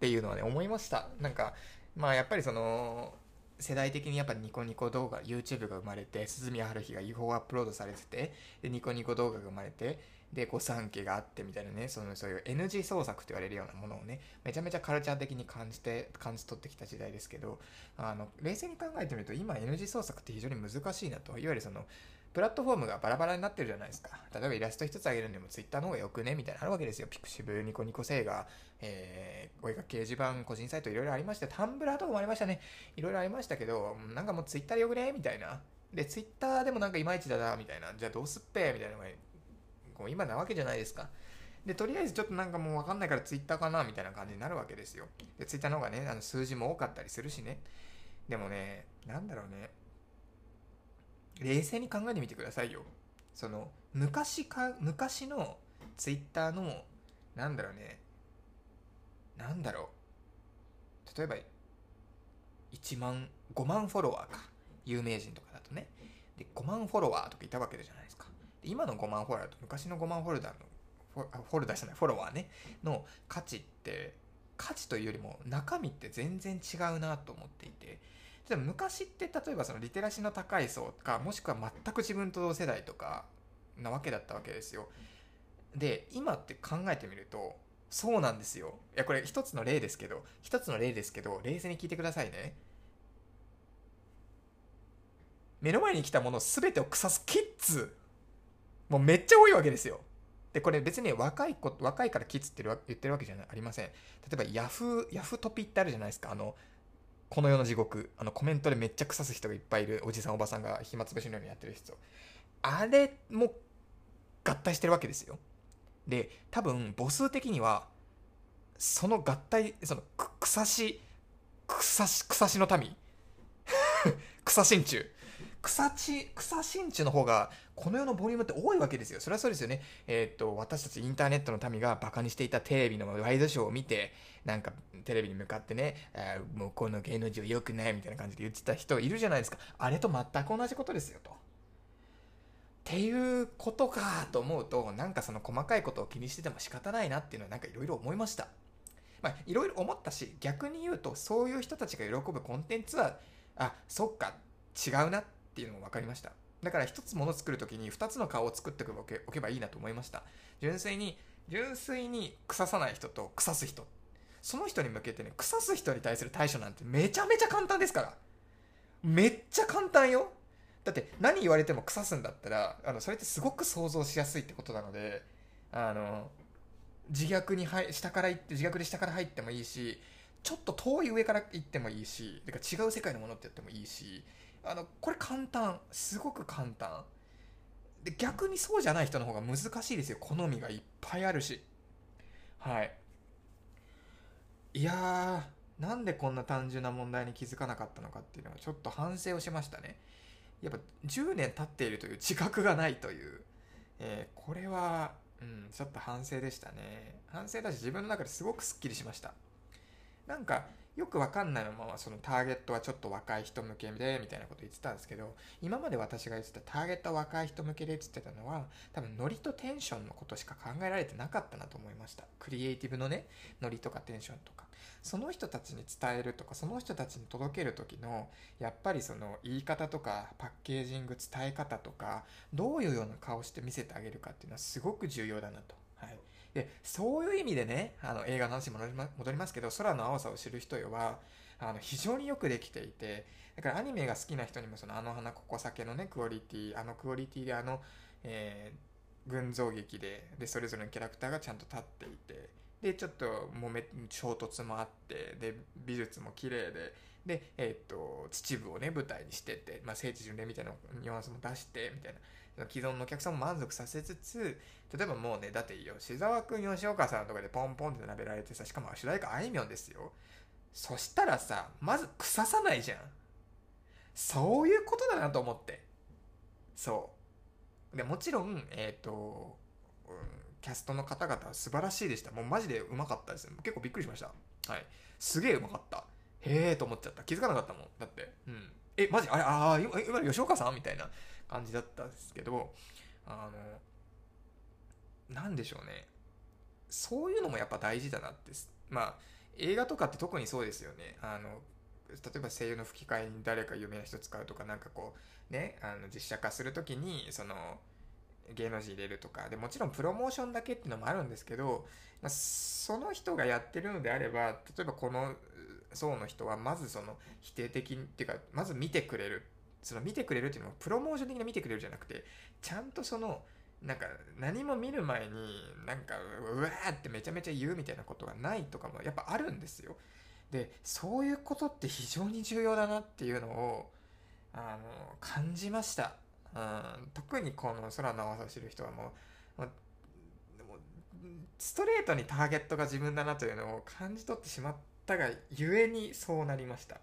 ていうのはね思いました。なんかまあやっぱりその世代的にやっぱニコニコ動画 YouTube が生まれて鈴宮春日が違法アップロードされててでニコニコ動画が生まれてで御三家があってみたいなねそのそういう NG 創作と言われるようなものをねめちゃめちゃカルチャー的に感じて感じ取ってきた時代ですけどあの冷静に考えてみると今 NG 創作って非常に難しいなといわゆるそのプラットフォームがバラバラになってるじゃないですか。例えばイラスト一つあげるんでも Twitter の方がよくね？みたいなのあるわけですよ。ピクシブ、ニコニコ星が、えー、お絵か掲示板、個人サイトいろいろありまして、タンブラーとかもありましたね。いろいろありましたけど、なんかもう Twitter でよくね？みたいな。で、Twitter でもなんかいまいちだな、みたいな。じゃあどうすっぺ？みたいなのが、こう今なわけじゃないですか。で、とりあえずちょっとなんかもうわかんないからツイッターかなみたいな感じになるわけですよ。で、ツイッターの方がね、あの数字も多かったりするしね。でもね、なんだろうね。冷静に考えてみてくださいよ。その昔か昔のツイッターのなんだろうねなんだろう例えば1万5万フォロワーか有名人とかだとねで5万フォロワーとかいたわけじゃないですか今の5万フォロワーと昔の5万フォルダーのフォルダーじゃないフォロワーねの価値って価値というよりも中身って全然違うなと思っていて昔って例えばそのリテラシーの高い層かもしくは全く自分と同世代とかなわけだったわけですよ。で今って考えてみるとそうなんですよ。いやこれ一つの例ですけど一つの例ですけど冷静に聞いてくださいね。目の前に来たもの全てを腐すキッズ。もうめっちゃ多いわけですよ。でこれ別に若い子若いからキッズって言ってるわけじゃありません。例えばヤフーヤフートピってあるじゃないですか。あのこの世の地獄。あのコメントでめっちゃ腐す人がいっぱいいるおじさんおばさんが暇つぶしのようにやってる人。あれも合体してるわけですよ。で多分母数的にはその合体その草し草し草しの民。草真鍮草地草真鍮の方がこの世のボリュームって多いわけですよそれはそうですよねえー、っと私たちインターネットの民がバカにしていたテレビのワイドショーを見てなんかテレビに向かってね、あもうこの芸能人は良くないみたいな感じで言ってた人いるじゃないですか。あれと全く同じことですよと。っていうことかと思うと、なんかその細かいことを気にしてても仕方ないなっていうのはなんかいろいろ思いました。まあ、いろいろ思ったし、逆に言うと、そういう人たちが喜ぶコンテンツは、あ、そっか、違うなってっていうのも分かりました。だから一つもの作るときに二つの顔を作っておけばいいなと思いました。純粋に、純粋に腐さない人と腐す人その人に向けてね、腐す人に対する対処なんてめちゃめちゃ簡単ですから。めっちゃ簡単よ。だって何言われても腐すんだったら、あの、それってすごく想像しやすいってことなので、あの、自虐に入、下から行って、自虐で下から入ってもいいし、ちょっと遠い上から行ってもいいし、てか違う世界のものってやってもいいし、あの、これ簡単。すごく簡単。で、逆にそうじゃない人の方が難しいですよ。好みがいっぱいあるし。はい。いやー、なんでこんな単純な問題に気づかなかったのかっていうのはちょっと反省をしましたね。やっぱ10年経っているという自覚がないという、えー、これは、うん、ちょっと反省でしたね。反省だし自分の中ですごくスッキリしました。なんか、よくわかんないまま、そのターゲットはちょっと若い人向けで、みたいなこと言ってたんですけど、今まで私が言ってたターゲットは若い人向けでって言ってたのは、多分ノリとテンションのことしか考えられてなかったなと思いました。クリエイティブのね、ノリとかテンションとか。その人たちに伝えるとか、その人たちに届ける時の、やっぱりその言い方とか、パッケージング、伝え方とか、どういうような顔して見せてあげるかっていうのはすごく重要だなと。で、そういう意味でね、あの映画の話に戻りますけど、空の青さを知る人よは、あの非常によくできていて、だからアニメが好きな人にもそのあの花ここ酒のね、クオリティ、あのクオリティであの、え群像劇ででそれぞれのキャラクターがちゃんと立っていてでちょっと揉め衝突もあってで美術も綺麗でで、えーと、秩父をね舞台にしてて、まあ、聖地巡礼みたいなニュアンスも出してみたいな。既存のお客さんも満足させつつ例えばもうねだって吉沢君吉岡さんとかでポンポンって並べられてさしかも主題歌あいみょんですよ。そしたらさまず腐さないじゃん。そういうことだなと思って。そう。でもちろんえっ、ー、と、うん、キャストの方々は素晴らしいでした。もうマジでうまかったです。結構びっくりしました。はい。すげえうまかった。へえと思っちゃった。気づかなかったもん。だって。うん。えマジ？あれ？ああ今の吉岡さん？みたいな。感じだったんですけどあのなんでしょうね。そういうのもやっぱ大事だなってまあ映画とかって特にそうですよね。あの例えば声優の吹き替えに誰か有名な人使うとかなんかこうねあの実写化する時にその芸能人入れるとか。でもちろんプロモーションだけっていうのもあるんですけど、まあ、その人がやってるのであれば例えばこの層の人はまずその否定的っていうかまず見てくれる。その見てくれるっていうのはプロモーション的な見てくれるじゃなくてちゃんとそのなんか何も見る前になんかうわーってめちゃめちゃ言うみたいなことがないとかもやっぱあるんですよ。でそういうことって非常に重要だなっていうのをあの感じました、うん、特にこの空の青さを知る人はもうもうストレートにターゲットが自分だなというのを感じ取ってしまったがゆえにそうなりました、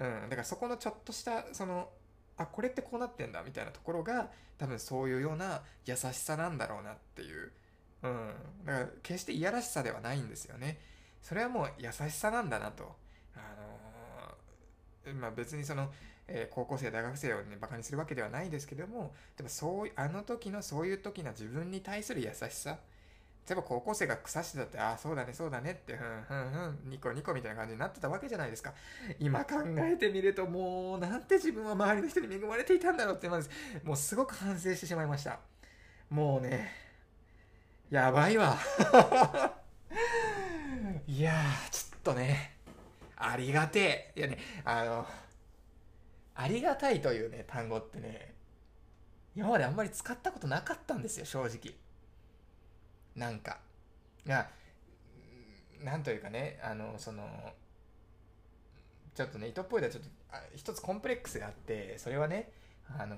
うん、だからそこのちょっとしたそのあこれってこうなってんだみたいなところが多分そういうような優しさなんだろうなっていう、うん、だから決していやらしさではないんですよねそれはもう優しさなんだなと。あのー、まあ、別にその、えー、高校生、大学生をね、馬鹿にするわけではないですけども、でもそう、あの時のそういう時の自分に対する優しさ。例えば高校生が腐してたって、ああ、そうだね、そうだねって、ふんふんふん、ニコニコみたいな感じになってたわけじゃないですか。今考えてみると、もう、なんて自分は周りの人に恵まれていたんだろうって、まず、もうすごく反省してしまいました。もうね、やばいわ。いやー、ちょっとね、ありがてえ。いやね、あの、ありがたいというね、単語ってね、今まであんまり使ったことなかったんですよ、正直。なんか。いや、なんというかね、あの、その、ちょっとね、糸っぽいではちょっと、あ一つコンプレックスがあって、それはね、あの、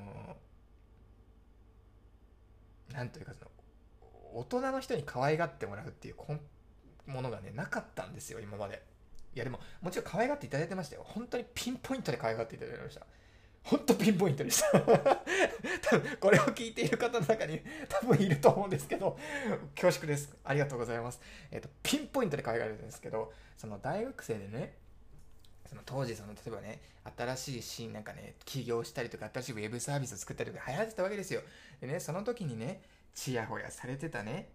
なんというかその、大人の人に可愛がってもらうっていうコンものがね、なかったんですよ、今まで。いや、でも、もちろん可愛がっていただいてましたよ。本当にピンポイントで可愛がっていただきました。本当ピンポイントでした 多分、これを聞いている方の中に多分いると思うんですけど、恐縮です。ありがとうございます。えっ、ー、と、ピンポイントで可愛がられるんですけど、その大学生でね、その当時、その、例えばね、新しいシーンなんかね、起業したりとか、新しいウェブサービスを作ったりとか流行ってたわけですよ。でね、その時にね、ちやほやされてたね、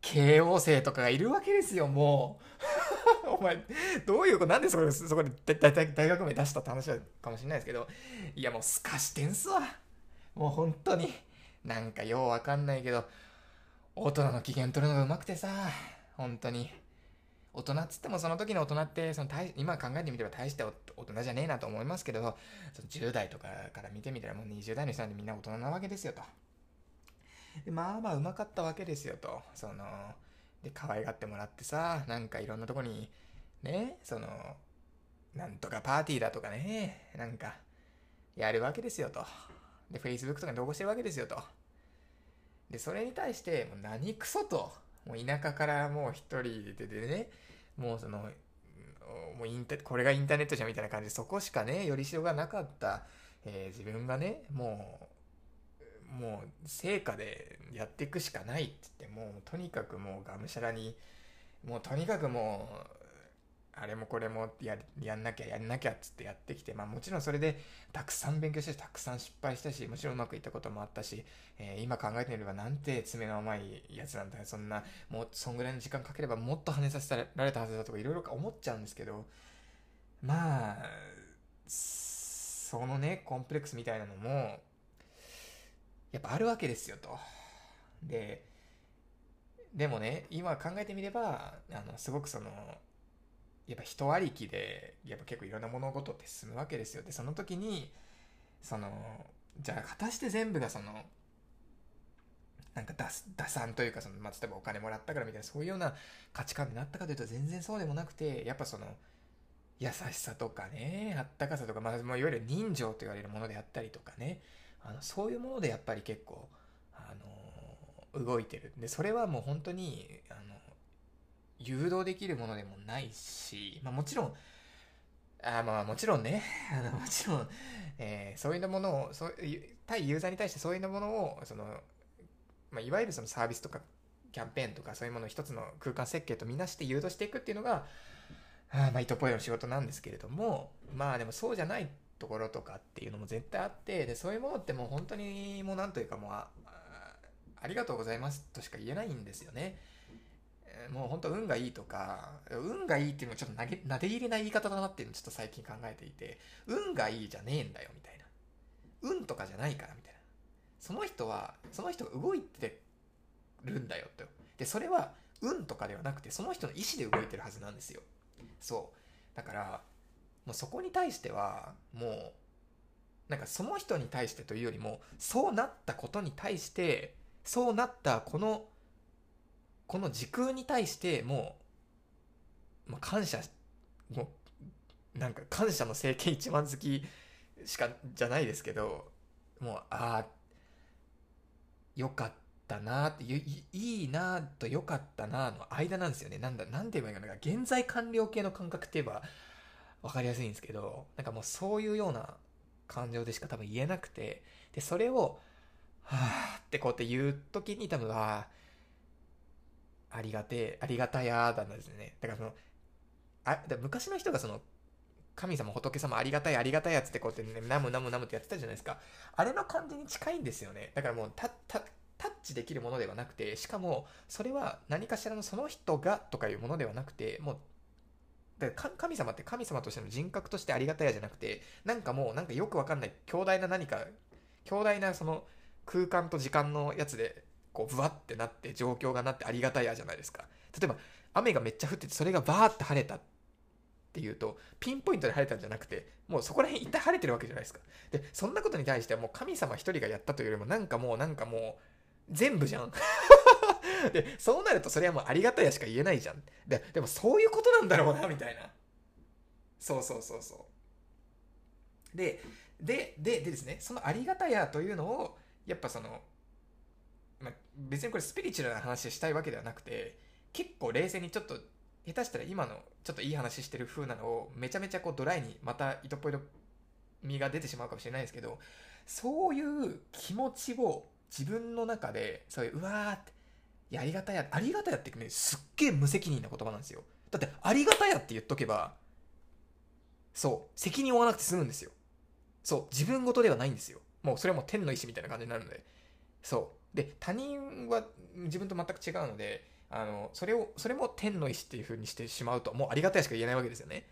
慶応生とかがいるわけですよ、もう。前、どういうこと、なんでそこで、そこで大大学名出したって話かもしれないですけど、いやもうすかしてんすわ。もう本当に。なんかようわかんないけど、大人の機嫌取るのがうまくてさ、本当に。大人っつってもその時の大人ってその今考えてみれば大して大人じゃねえなと思いますけどその10代とかから見てみたらもう20代の人なんでみんな大人なわけですよとでまあまあうまかったわけですよと。その、で、可愛がってもらってさ、なんかいろんなとこに、ね、その、なんとかパーティーだとかね、なんか、やるわけですよと。で、Facebook とかに投稿してるわけですよと。で、それに対して、もう何クソと。もう田舎からもう一人ででね、もうその、もうインタこれがインターネットじゃんみたいな感じで、そこしかね、よりしろがなかった、えー、自分がね、もう、もう成果でやっていくしかないって言ってもうとにかくもうがむしゃらにもうとにかくもうあれもこれもややんなきゃやんなきゃっつってやってきて、まあもちろんそれでたくさん勉強したし、たくさん失敗したし、もちろんうまくいったこともあったし、えー、今考えてみればなんて爪の甘いやつなんだよ。そんな、もうそんぐらいの時間かければもっと跳ねさせられたはずだとかいろいろ思っちゃうんですけど、まあ、そのね、コンプレックスみたいなのも、やっぱあるわけですよと。で、でもね、今考えてみれば、あの、すごくその、やっぱ人ありきで、やっぱ結構いろんな物事って進むわけですよ。で、その時に、その、じゃあ果たして全部がその、なんか打打算というかその、まあ、例えばお金もらったからみたいなそういうような価値観になったかというと全然そうでもなくてやっぱその優しさとかねあったかさとか、まあ、いわゆる人情と言われるものであったりとかねあのそういうものでやっぱり結構、あの動いてるでそれはもう本当にあの誘導できるものでもないし、まあ、もちろんあまあもちろんね、あのもちろん、えー、そういうものをそう対ユーザーに対してそういうものをそのまあ、いわゆるそのサービスとかキャンペーンとかそういうものを一つの空間設計とみなして誘導していくっていうのが、あまあ、イトポイの仕事なんですけれども、まあでもそうじゃないところとかっていうのも絶対あって、で、そういうものってもう本当にもうなんというかもうあ、ありがとうございますとしか言えないんですよね。もう本当運がいいとか、運がいいっていうのはちょっと投げ、なで入れない言い方だなっていうのをちょっと最近考えていて、運がいいじゃねえんだよみたいな。運とかじゃないからみたいな。その人は、その人が動いてるんだよと。で、それは運とかではなくて、その人の意思で動いてるはずなんですよ。そう。だから、もうそこに対しては、もう、なんかその人に対してというよりも、そうなったことに対して、そうなったこの、この時空に対してもう、まあ、感謝、もう、なんか感謝の政権一番好きしか、じゃないですけど、もう、ああ、良かったなっていいいなと良かったなの間なんですよね。なんだ、なんて言えばいいかな。現在完了形の感覚って言えば分かりやすいんですけど、なんかもうそういうような感情でしか多分言えなくて、で、それを、はぁってこうやって言う時に多分、ああありがてえ、ありがたやだんですね。だからその、あ、昔の人がその、神様、仏様、ありがたい、ありがたいやつってこうやってね、ナムナムナムってやってたじゃないですか。あれの感じに近いんですよね。だからもう、た、た、タッチできるものではなくて、しかも、それは何かしらのその人がとかいうものではなくて、もう、だから神様って神様としての人格としてありがたやじゃなくて、なんかもう、なんかよくわかんない、強大な何か、強大なその空間と時間のやつで、こう、ブワってなって、状況がなってありがたいやじゃないですか。例えば、雨がめっちゃ降ってて、それがバーって晴れたっていうと、ピンポイントで晴れたんじゃなくて、もうそこら辺一体晴れてるわけじゃないですか。で、そんなことに対してはもう神様一人がやったというよりも、なんかもう、なんかもう、全部じゃん。で、そうなるとそれはもうありがたやしか言えないじゃん。で、でもそういうことなんだろうな、みたいな。そうそうそうそう。で、で、で、でですね、そのありがたやというのを、やっぱその、まあ、別にこれスピリチュアルな話したいわけではなくて、結構冷静にちょっと下手したら今のちょっといい話してる風なのをめちゃめちゃこうドライにまた糸っぽいの身が出てしまうかもしれないですけどそういう気持ちを自分の中でそういううわーっていやありがたやありがたやってねすっげえ無責任な言葉なんですよ。だってありがたやって言っとけばそう責任を負わなくて済むんですよ。そう自分事ではないんですよ。もうそれはもう天の意志みたいな感じになるので。そう。で他人は自分と全く違うのであの、それを、それも天の意志っていう風にしてしまうと、もうありがたいしか言えないわけですよね。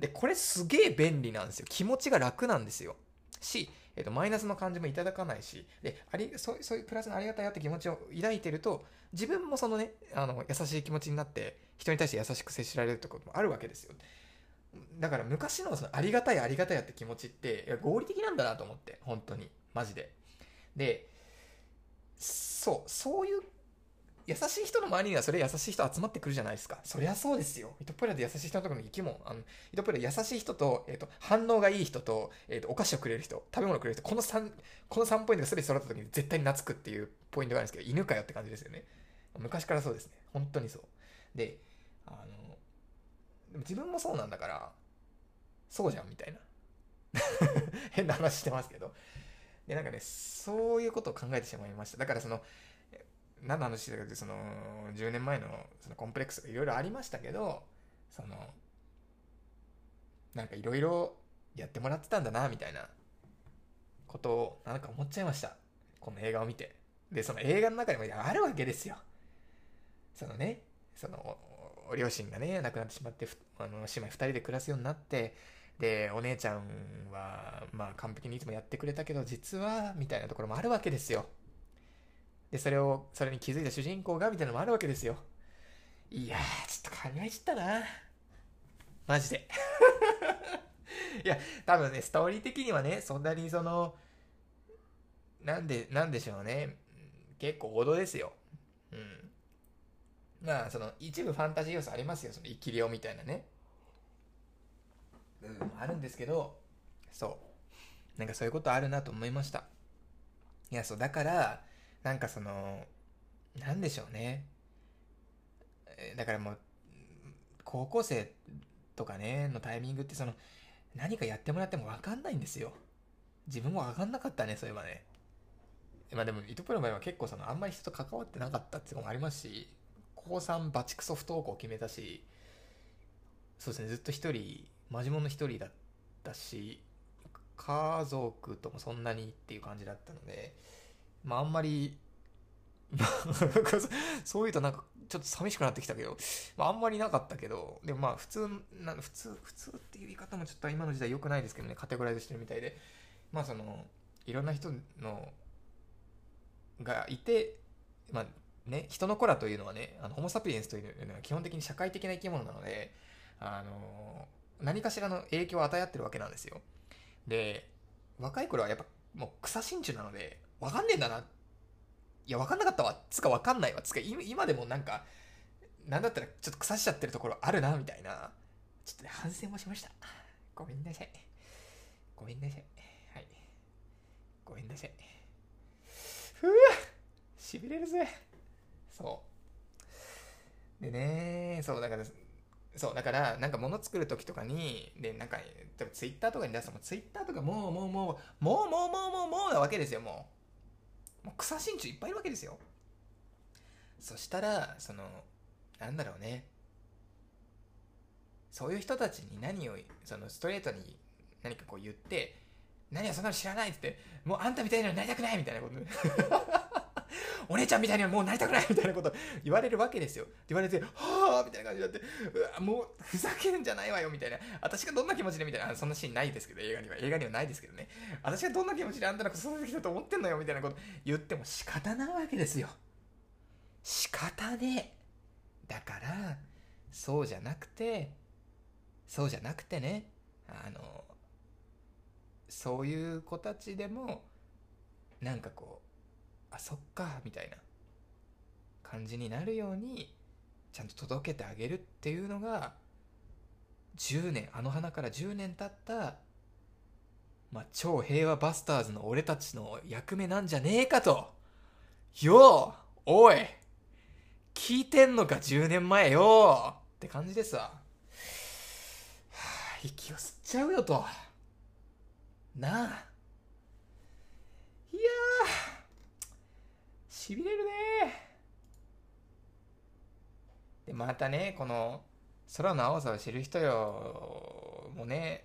で、これすげえ便利なんですよ。気持ちが楽なんですよ。し、えっ、と、マイナスの感じもいただかないし、で、あり、そうそういうプラスのありがたいよって気持ちを抱いてると、自分もそのね、あの、優しい気持ちになって、人に対して優しく接しられるってこともあるわけですよ。だから昔のそのありがたいありがたいやって気持ちって、いや合理的なんだなと思って、本当に。マジで。で、そう、そういう優しい人の周りにはそれ優しい人集まってくるじゃないですか。そりゃそうですよ。イトポイラで優しい人のところに行きも、あの、イトポイラ優しい人と、えっ、ー、と、反応がいい人と、えっ、ー、と、お菓子をくれる人、食べ物をくれる人、この3、この3ポイントが全て揃った時に絶対に懐くっていうポイントがあるんですけど、犬かよって感じですよね。昔からそうですね。本当にそう。で、あの、でも自分もそうなんだから、そうじゃんみたいな。変な話してますけど。で、なんかね、そういうことを考えてしまいました。だからその、何の話だけど、その、10年前のそのコンプレックスがいろいろありましたけど、その、なんかいろいろやってもらってたんだな、みたいなことを、なんか思っちゃいました。この映画を見て。で、その映画の中にもあるわけですよ。そのね、その、両親がね、亡くなってしまって、あの、姉妹二人で暮らすようになって、で、お姉ちゃんは、まあ完璧にいつもやってくれたけど、実は、みたいなところもあるわけですよ。で、それを、それに気づいた主人公が、みたいなのもあるわけですよ。いやー、ちょっと考えちったなマジで いや、多分ね、ストーリー的にはね、そんなにその、なんで、なんでしょうね。結構王道ですよ。うん。まあ、その、一部ファンタジー要素ありますよ。その、生き量みたいなね。あるんですけど、そう。なんかそういうことあるなと思いました。いや、そう、だから、なんかその、なんでしょうね。だからもう、高校生とかね、のタイミングってその、何かやってもらってもわかんないんですよ。自分もわかんなかったね、そういえばね。まあでも、イトプロの場合は結構その、あんまり人と関わってなかったっていうのもありますし、高3バチクソ不登校決めたし、そうですね、ずっと一人、マジモンの一人だったし、家族ともそんなにっていう感じだったので、まああんまり、そういうとなんかちょっと寂しくなってきたけど、まあ、あんまりなかったけど、でもまあ普通な、普通、普通っていう言い方もちょっと今の時代良くないですけどね、カテゴライズしてるみたいで、まあその、いろんな人の、がいて、まあね、人の子らというのはね、あのホモ・サピエンスというのは基本的に社会的な生き物なので、あの、何かしらの影響を与え合ってるわけなんですよ。で、若い頃はやっぱもう草真鍮なので、わかんねえんだな。いや、わかんなかったわ。つかわかんないわ。つか今でもなんか、なんだったらちょっと腐しちゃってるところあるな、みたいな。ちょっとね、反省もしました。ごめんなさい。ごめんなさい。はい。ごめんなさい。ふぅ痺れるぜ。そう。でねそう、だから、そう、だから、なんか物作るときとかに、で、なんか、ツイッターとかに出すと、ツイッターとかもう、もう、もう、もう、もう、もう、もう、もうなわけですよ、もう。もう草真鍮いっぱいいるわけですよ。そしたら、その、なんだろうね。そういう人たちに何を、そのストレートに何かこう言って、何はそんなの知らないってって、もうあんたみたいなのになりたくないみたいなことお姉ちゃんみたいにはもうなりたくないみたいなこと言われるわけですよ。って言われて、はぁみたいな感じになって、うわ、もうふざけるんじゃないわよみたいな。私がどんな気持ちでみたいな、そんなシーンないですけど、映画には。映画にはないですけどね。私がどんな気持ちであんたのこと育ててきたと思ってんのよみたいなこと言っても仕方ないわけですよ。仕方ねえ。だから、そうじゃなくて、そうじゃなくてね、あの、そういう子たちでも、なんかこう、あそっかみたいな感じになるようにちゃんと届けてあげるっていうのが10年あの花から10年経ったまあ、超平和バスターズの俺たちの役目なんじゃねえかと。ようおい聞いてんのか10年前よって感じですわ。はあ、息を吸っちゃうよと。なあ。いやー。しびれるねで、またね、この、空の青さを知る人よ、もうね、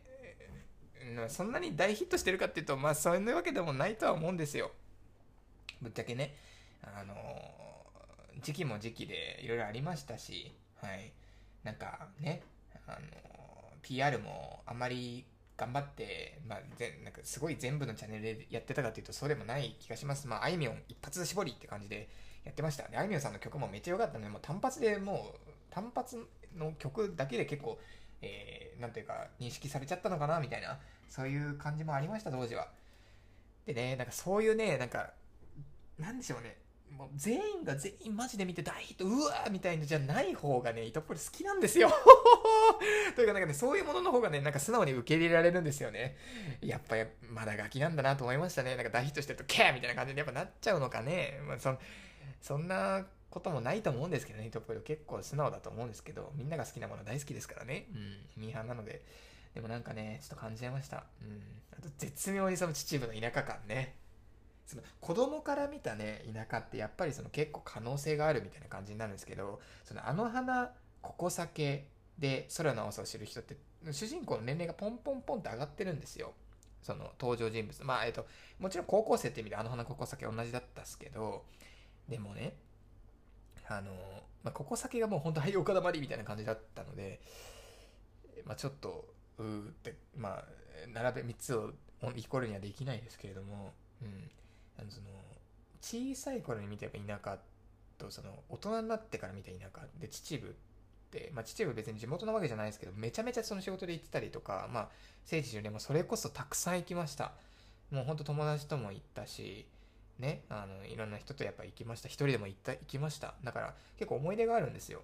そんなに大ヒットしてるかっていうと、まあそういうわけでもないとは思うんですよ。ぶっちゃけね、あの、時期も時期でいろいろありましたし、はい。なんかね、あの、PR もあまり頑張って、まあ、ぜなんかすごい全部のチャンネルでやってたかというとそうでもない気がします。まあ、あいみょん一発絞りって感じでやってました。で、あいみょんさんの曲もめっちゃ良かったので、もう単発でもう、単発の曲だけで結構、えー、なんていうか、認識されちゃったのかな、みたいな、そういう感じもありました、当時は。でね、なんかそういうね、なんか、なんでしょうね。もう全員が全員マジで見て大ヒット、うわーみたいなじゃない方がね、イトポリ好きなんですよ というかなんかね、そういうものの方がね、なんか素直に受け入れられるんですよね。やっぱまだガキなんだなと思いましたね。なんか大ヒットしてると、キャーみたいな感じでやっぱなっちゃうのかね。まあ、そそんなこともないと思うんですけどね、イトポリ結構素直だと思うんですけど、みんなが好きなもの大好きですからね。うん、ミーハーなので。でもなんかね、ちょっと感じちゃいました。うん。あと絶妙にその秩父の田舎感ね。その子供から見たね、田舎ってやっぱりその結構可能性があるみたいな感じになるんですけど、そのあの花、ここ酒で空の青さを知る人って、主人公の年齢がポンポンポンって上がってるんですよ。その登場人物。まあ、えっと、もちろん高校生って意味であの花ここ酒同じだったっすけど、でもね、あの、まあ、ここ酒がもう本当はい岡田まりみたいな感じだったので、まあ、ちょっと、うーって、まあ、並べ3つをイコールにはできないですけれども、うん。あのその小さい頃に見てやっぱ田舎とその大人になってから見た田舎で秩父って、まあ、秩父別に地元なわけじゃないですけどめちゃめちゃその仕事で行ってたりとか、まあ、聖地巡礼もそれこそたくさん行きましたもうほんと友達とも行ったしね、あの、いろんな人とやっぱ行きました。一人でも行った、行きました。だから結構思い出があるんですよ。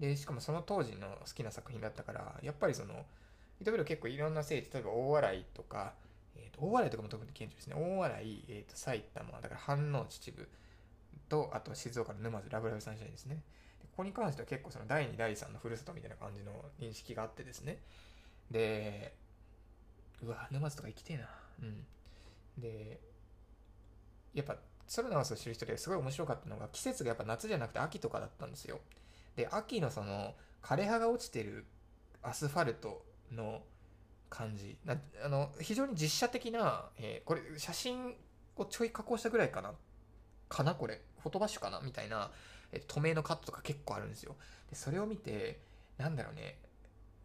で、しかもその当時の好きな作品だったから、やっぱりその、伊藤結構いろんな聖地、例えば大洗とか、えー、と大洗とかも特に顕著ですね。大洗、えー、と埼玉、だから飯能秩父と、あと静岡の沼津、ラブラブサンシャインですね。ここに関しては結構その第2、第3のふるさとみたいな感じの認識があってですね。で、うわ、沼津とか行きてえな。うん。で、やっぱ、ソルナウスを知る人ですごい面白かったのが、季節がやっぱ夏じゃなくて秋とかだったんですよ。で、秋のその、枯葉が落ちてるアスファルトの感じ。なあの、非常に実写的な、えー、これ、写真をちょい加工したぐらいかなかなこれ。フォトバッシュかな？みたいな、えー、透明のカットとか結構あるんですよ。で、それを見て、なんだろうね、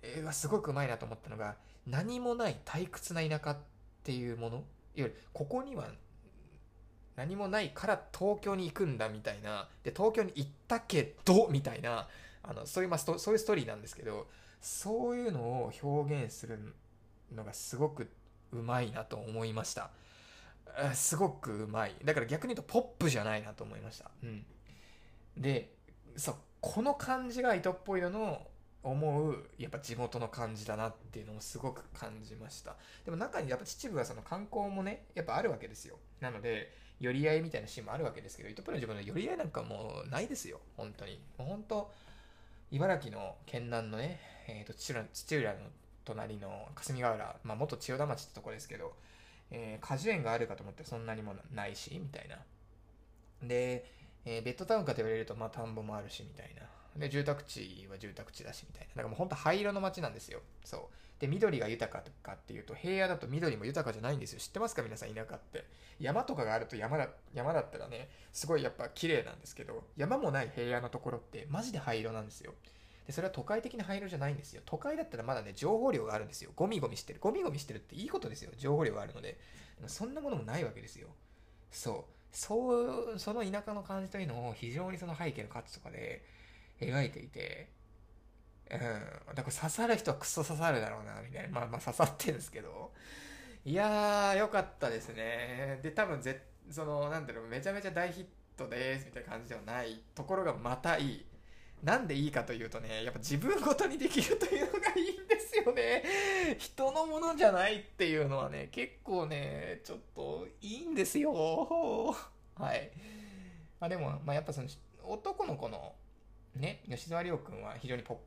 えー、すごくうまいなと思ったのが、何もない退屈な田舎っていうものいわゆる、ここには何もないから東京に行くんだみたいな、で、東京に行ったけど、みたいな、あの、そういう、まあ、そういうストーリーなんですけど、そういうのを表現するのがすごくうまいなと思いました。すごくうまい。だから逆に言うとポップじゃないなと思いました。うん。で、そう、この感じが糸っぽいのの思う、やっぱ地元の感じだなっていうのもすごく感じました。でも中にやっぱ秩父はその観光もね、やっぱあるわけですよ。なので、寄り合いみたいなシーンもあるわけですけど、糸っぽいの自分の寄り合いなんかもうないですよ。本当に。もう本当、茨城の県南のね、えーと、土浦土浦の隣の霞ヶ浦、まあ、元千代田町ってとこですけど、えー、果樹園があるかと思ってそんなにもないし、みたいな。で、えー、ベッドタウンかと言われると、まあ、田んぼもあるし、みたいな。で、住宅地は住宅地だし、みたいな。だからもう本当灰色の街なんですよ。そう。で、緑が豊かかっていうと、平野だと緑も豊かじゃないんですよ。知ってますか？皆さん、田舎って。山とかがあると山だ、山だったらね、すごいやっぱ綺麗なんですけど、山もない平野のところって、マジで灰色なんですよ。で、それは都会的な灰色じゃないんですよ。都会だったらまだね、情報量があるんですよ。ゴミゴミしてる。ゴミゴミしてるっていいことですよ。情報量があるので。でそんなものもないわけですよ。そう。そう、その田舎の感じというのを非常にその背景の価値とかで描いていて、うん。だから刺さる人はクソ刺さるだろうな、みたいな。まあまあ刺さってるんですけど。いやー、よかったですね。で、多分ぜ、その、なんだろう、めちゃめちゃ大ヒットです、みたいな感じではないところがまたいい。なんでいいかというとね、やっぱ自分ごとにできるというのがいいんですよね。人のものじゃないっていうのはね、結構ね、ちょっといいんですよ。はい。まあでも、まあやっぱその、男の子のね、吉沢亮君は非常にポッ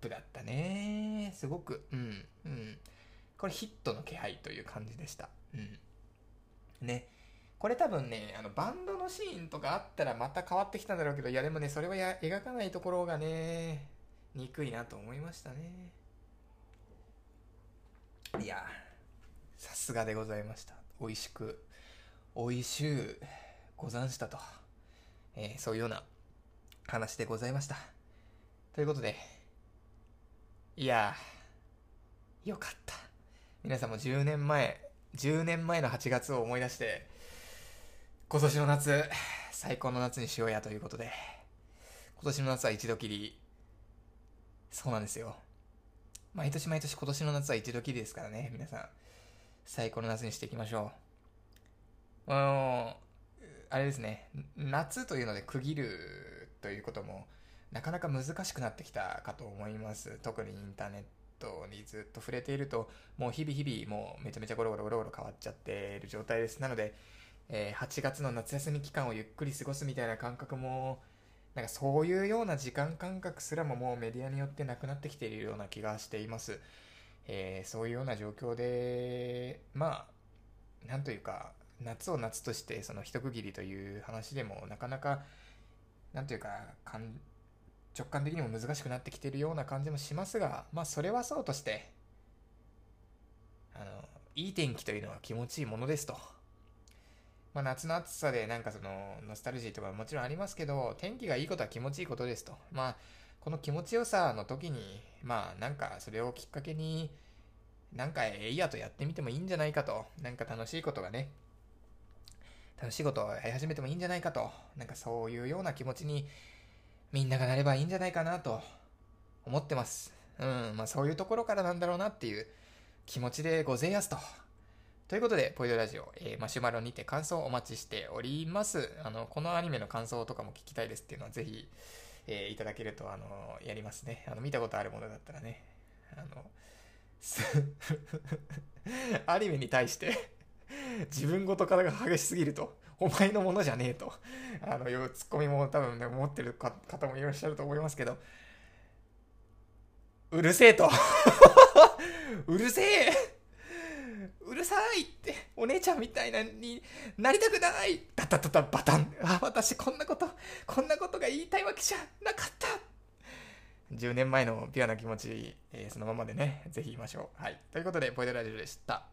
プだったね。すごく、うん、うん。これヒットの気配という感じでした。うん。ね。これ多分ね、あの、バンドのシーンとかあったらまた変わってきたんだろうけど、いやでもね、それはや描かないところがね、憎いなと思いましたね。いや、さすがでございました。美味しく、美味しゅうござんしたと。えー、そういうような話でございました。ということで、いやよかった。皆さんも10年前、10年前の8月を思い出して、今年の夏、最高の夏にしようやということで、今年の夏は一度きり、そうなんですよ。毎年毎年今年の夏は一度きりですからね、皆さん。最高の夏にしていきましょう。あの、あれですね、夏というので区切るということも、なかなか難しくなってきたかと思います。特にインターネットにずっと触れていると、もう日々日々、もうめちゃめちゃゴロゴロゴロゴロ変わっちゃっている状態です。なので、えー、8月の夏休み期間をゆっくり過ごすみたいな感覚も、なんかそういうような時間感覚すらももうメディアによってなくなってきているような気がしています。えー、そういうような状況で、まあ、なんというか、夏を夏としてその一区切りという話でもなかなか、なんというか、直感的にも難しくなってきているような感じもしますが、まあそれはそうとして、あの、いい天気というのは気持ちいいものですと。まあ、夏の暑さでなんかそのノスタルジーとかもちろんありますけど、天気がいいことは気持ちいいことですと。まあ、この気持ちよさの時に、まあなんかそれをきっかけに、なんかええやとやってみてもいいんじゃないかと。なんか楽しいことがね、楽しいことをやり始めてもいいんじゃないかと。なんかそういうような気持ちにみんながなればいいんじゃないかなと思ってます。うん、まあそういうところからなんだろうなっていう気持ちでごぜやすと。ということで、ポイドラジオ、えーマシュマロにて感想をお待ちしております。あの、このアニメの感想とかも聞きたいですっていうのはぜひ、えーいただけると、あの、やりますね。あの、見たことあるものだったらね。あの、アニメに対して、自分ごとからが激しすぎると、お前のものじゃねえと、あの、いうツッコミも多分ね、持ってる方もいらっしゃると思いますけど、うるせえと。うるせえうるさいって、お姉ちゃんみたいなになりたくないダタタタバタンあ、私こんなこと、こんなことが言いたいわけじゃなかった10年前のピュアな気持ち、えーそのままでね、ぜひ言いましょう。はい。ということで、ポイドラジオでした。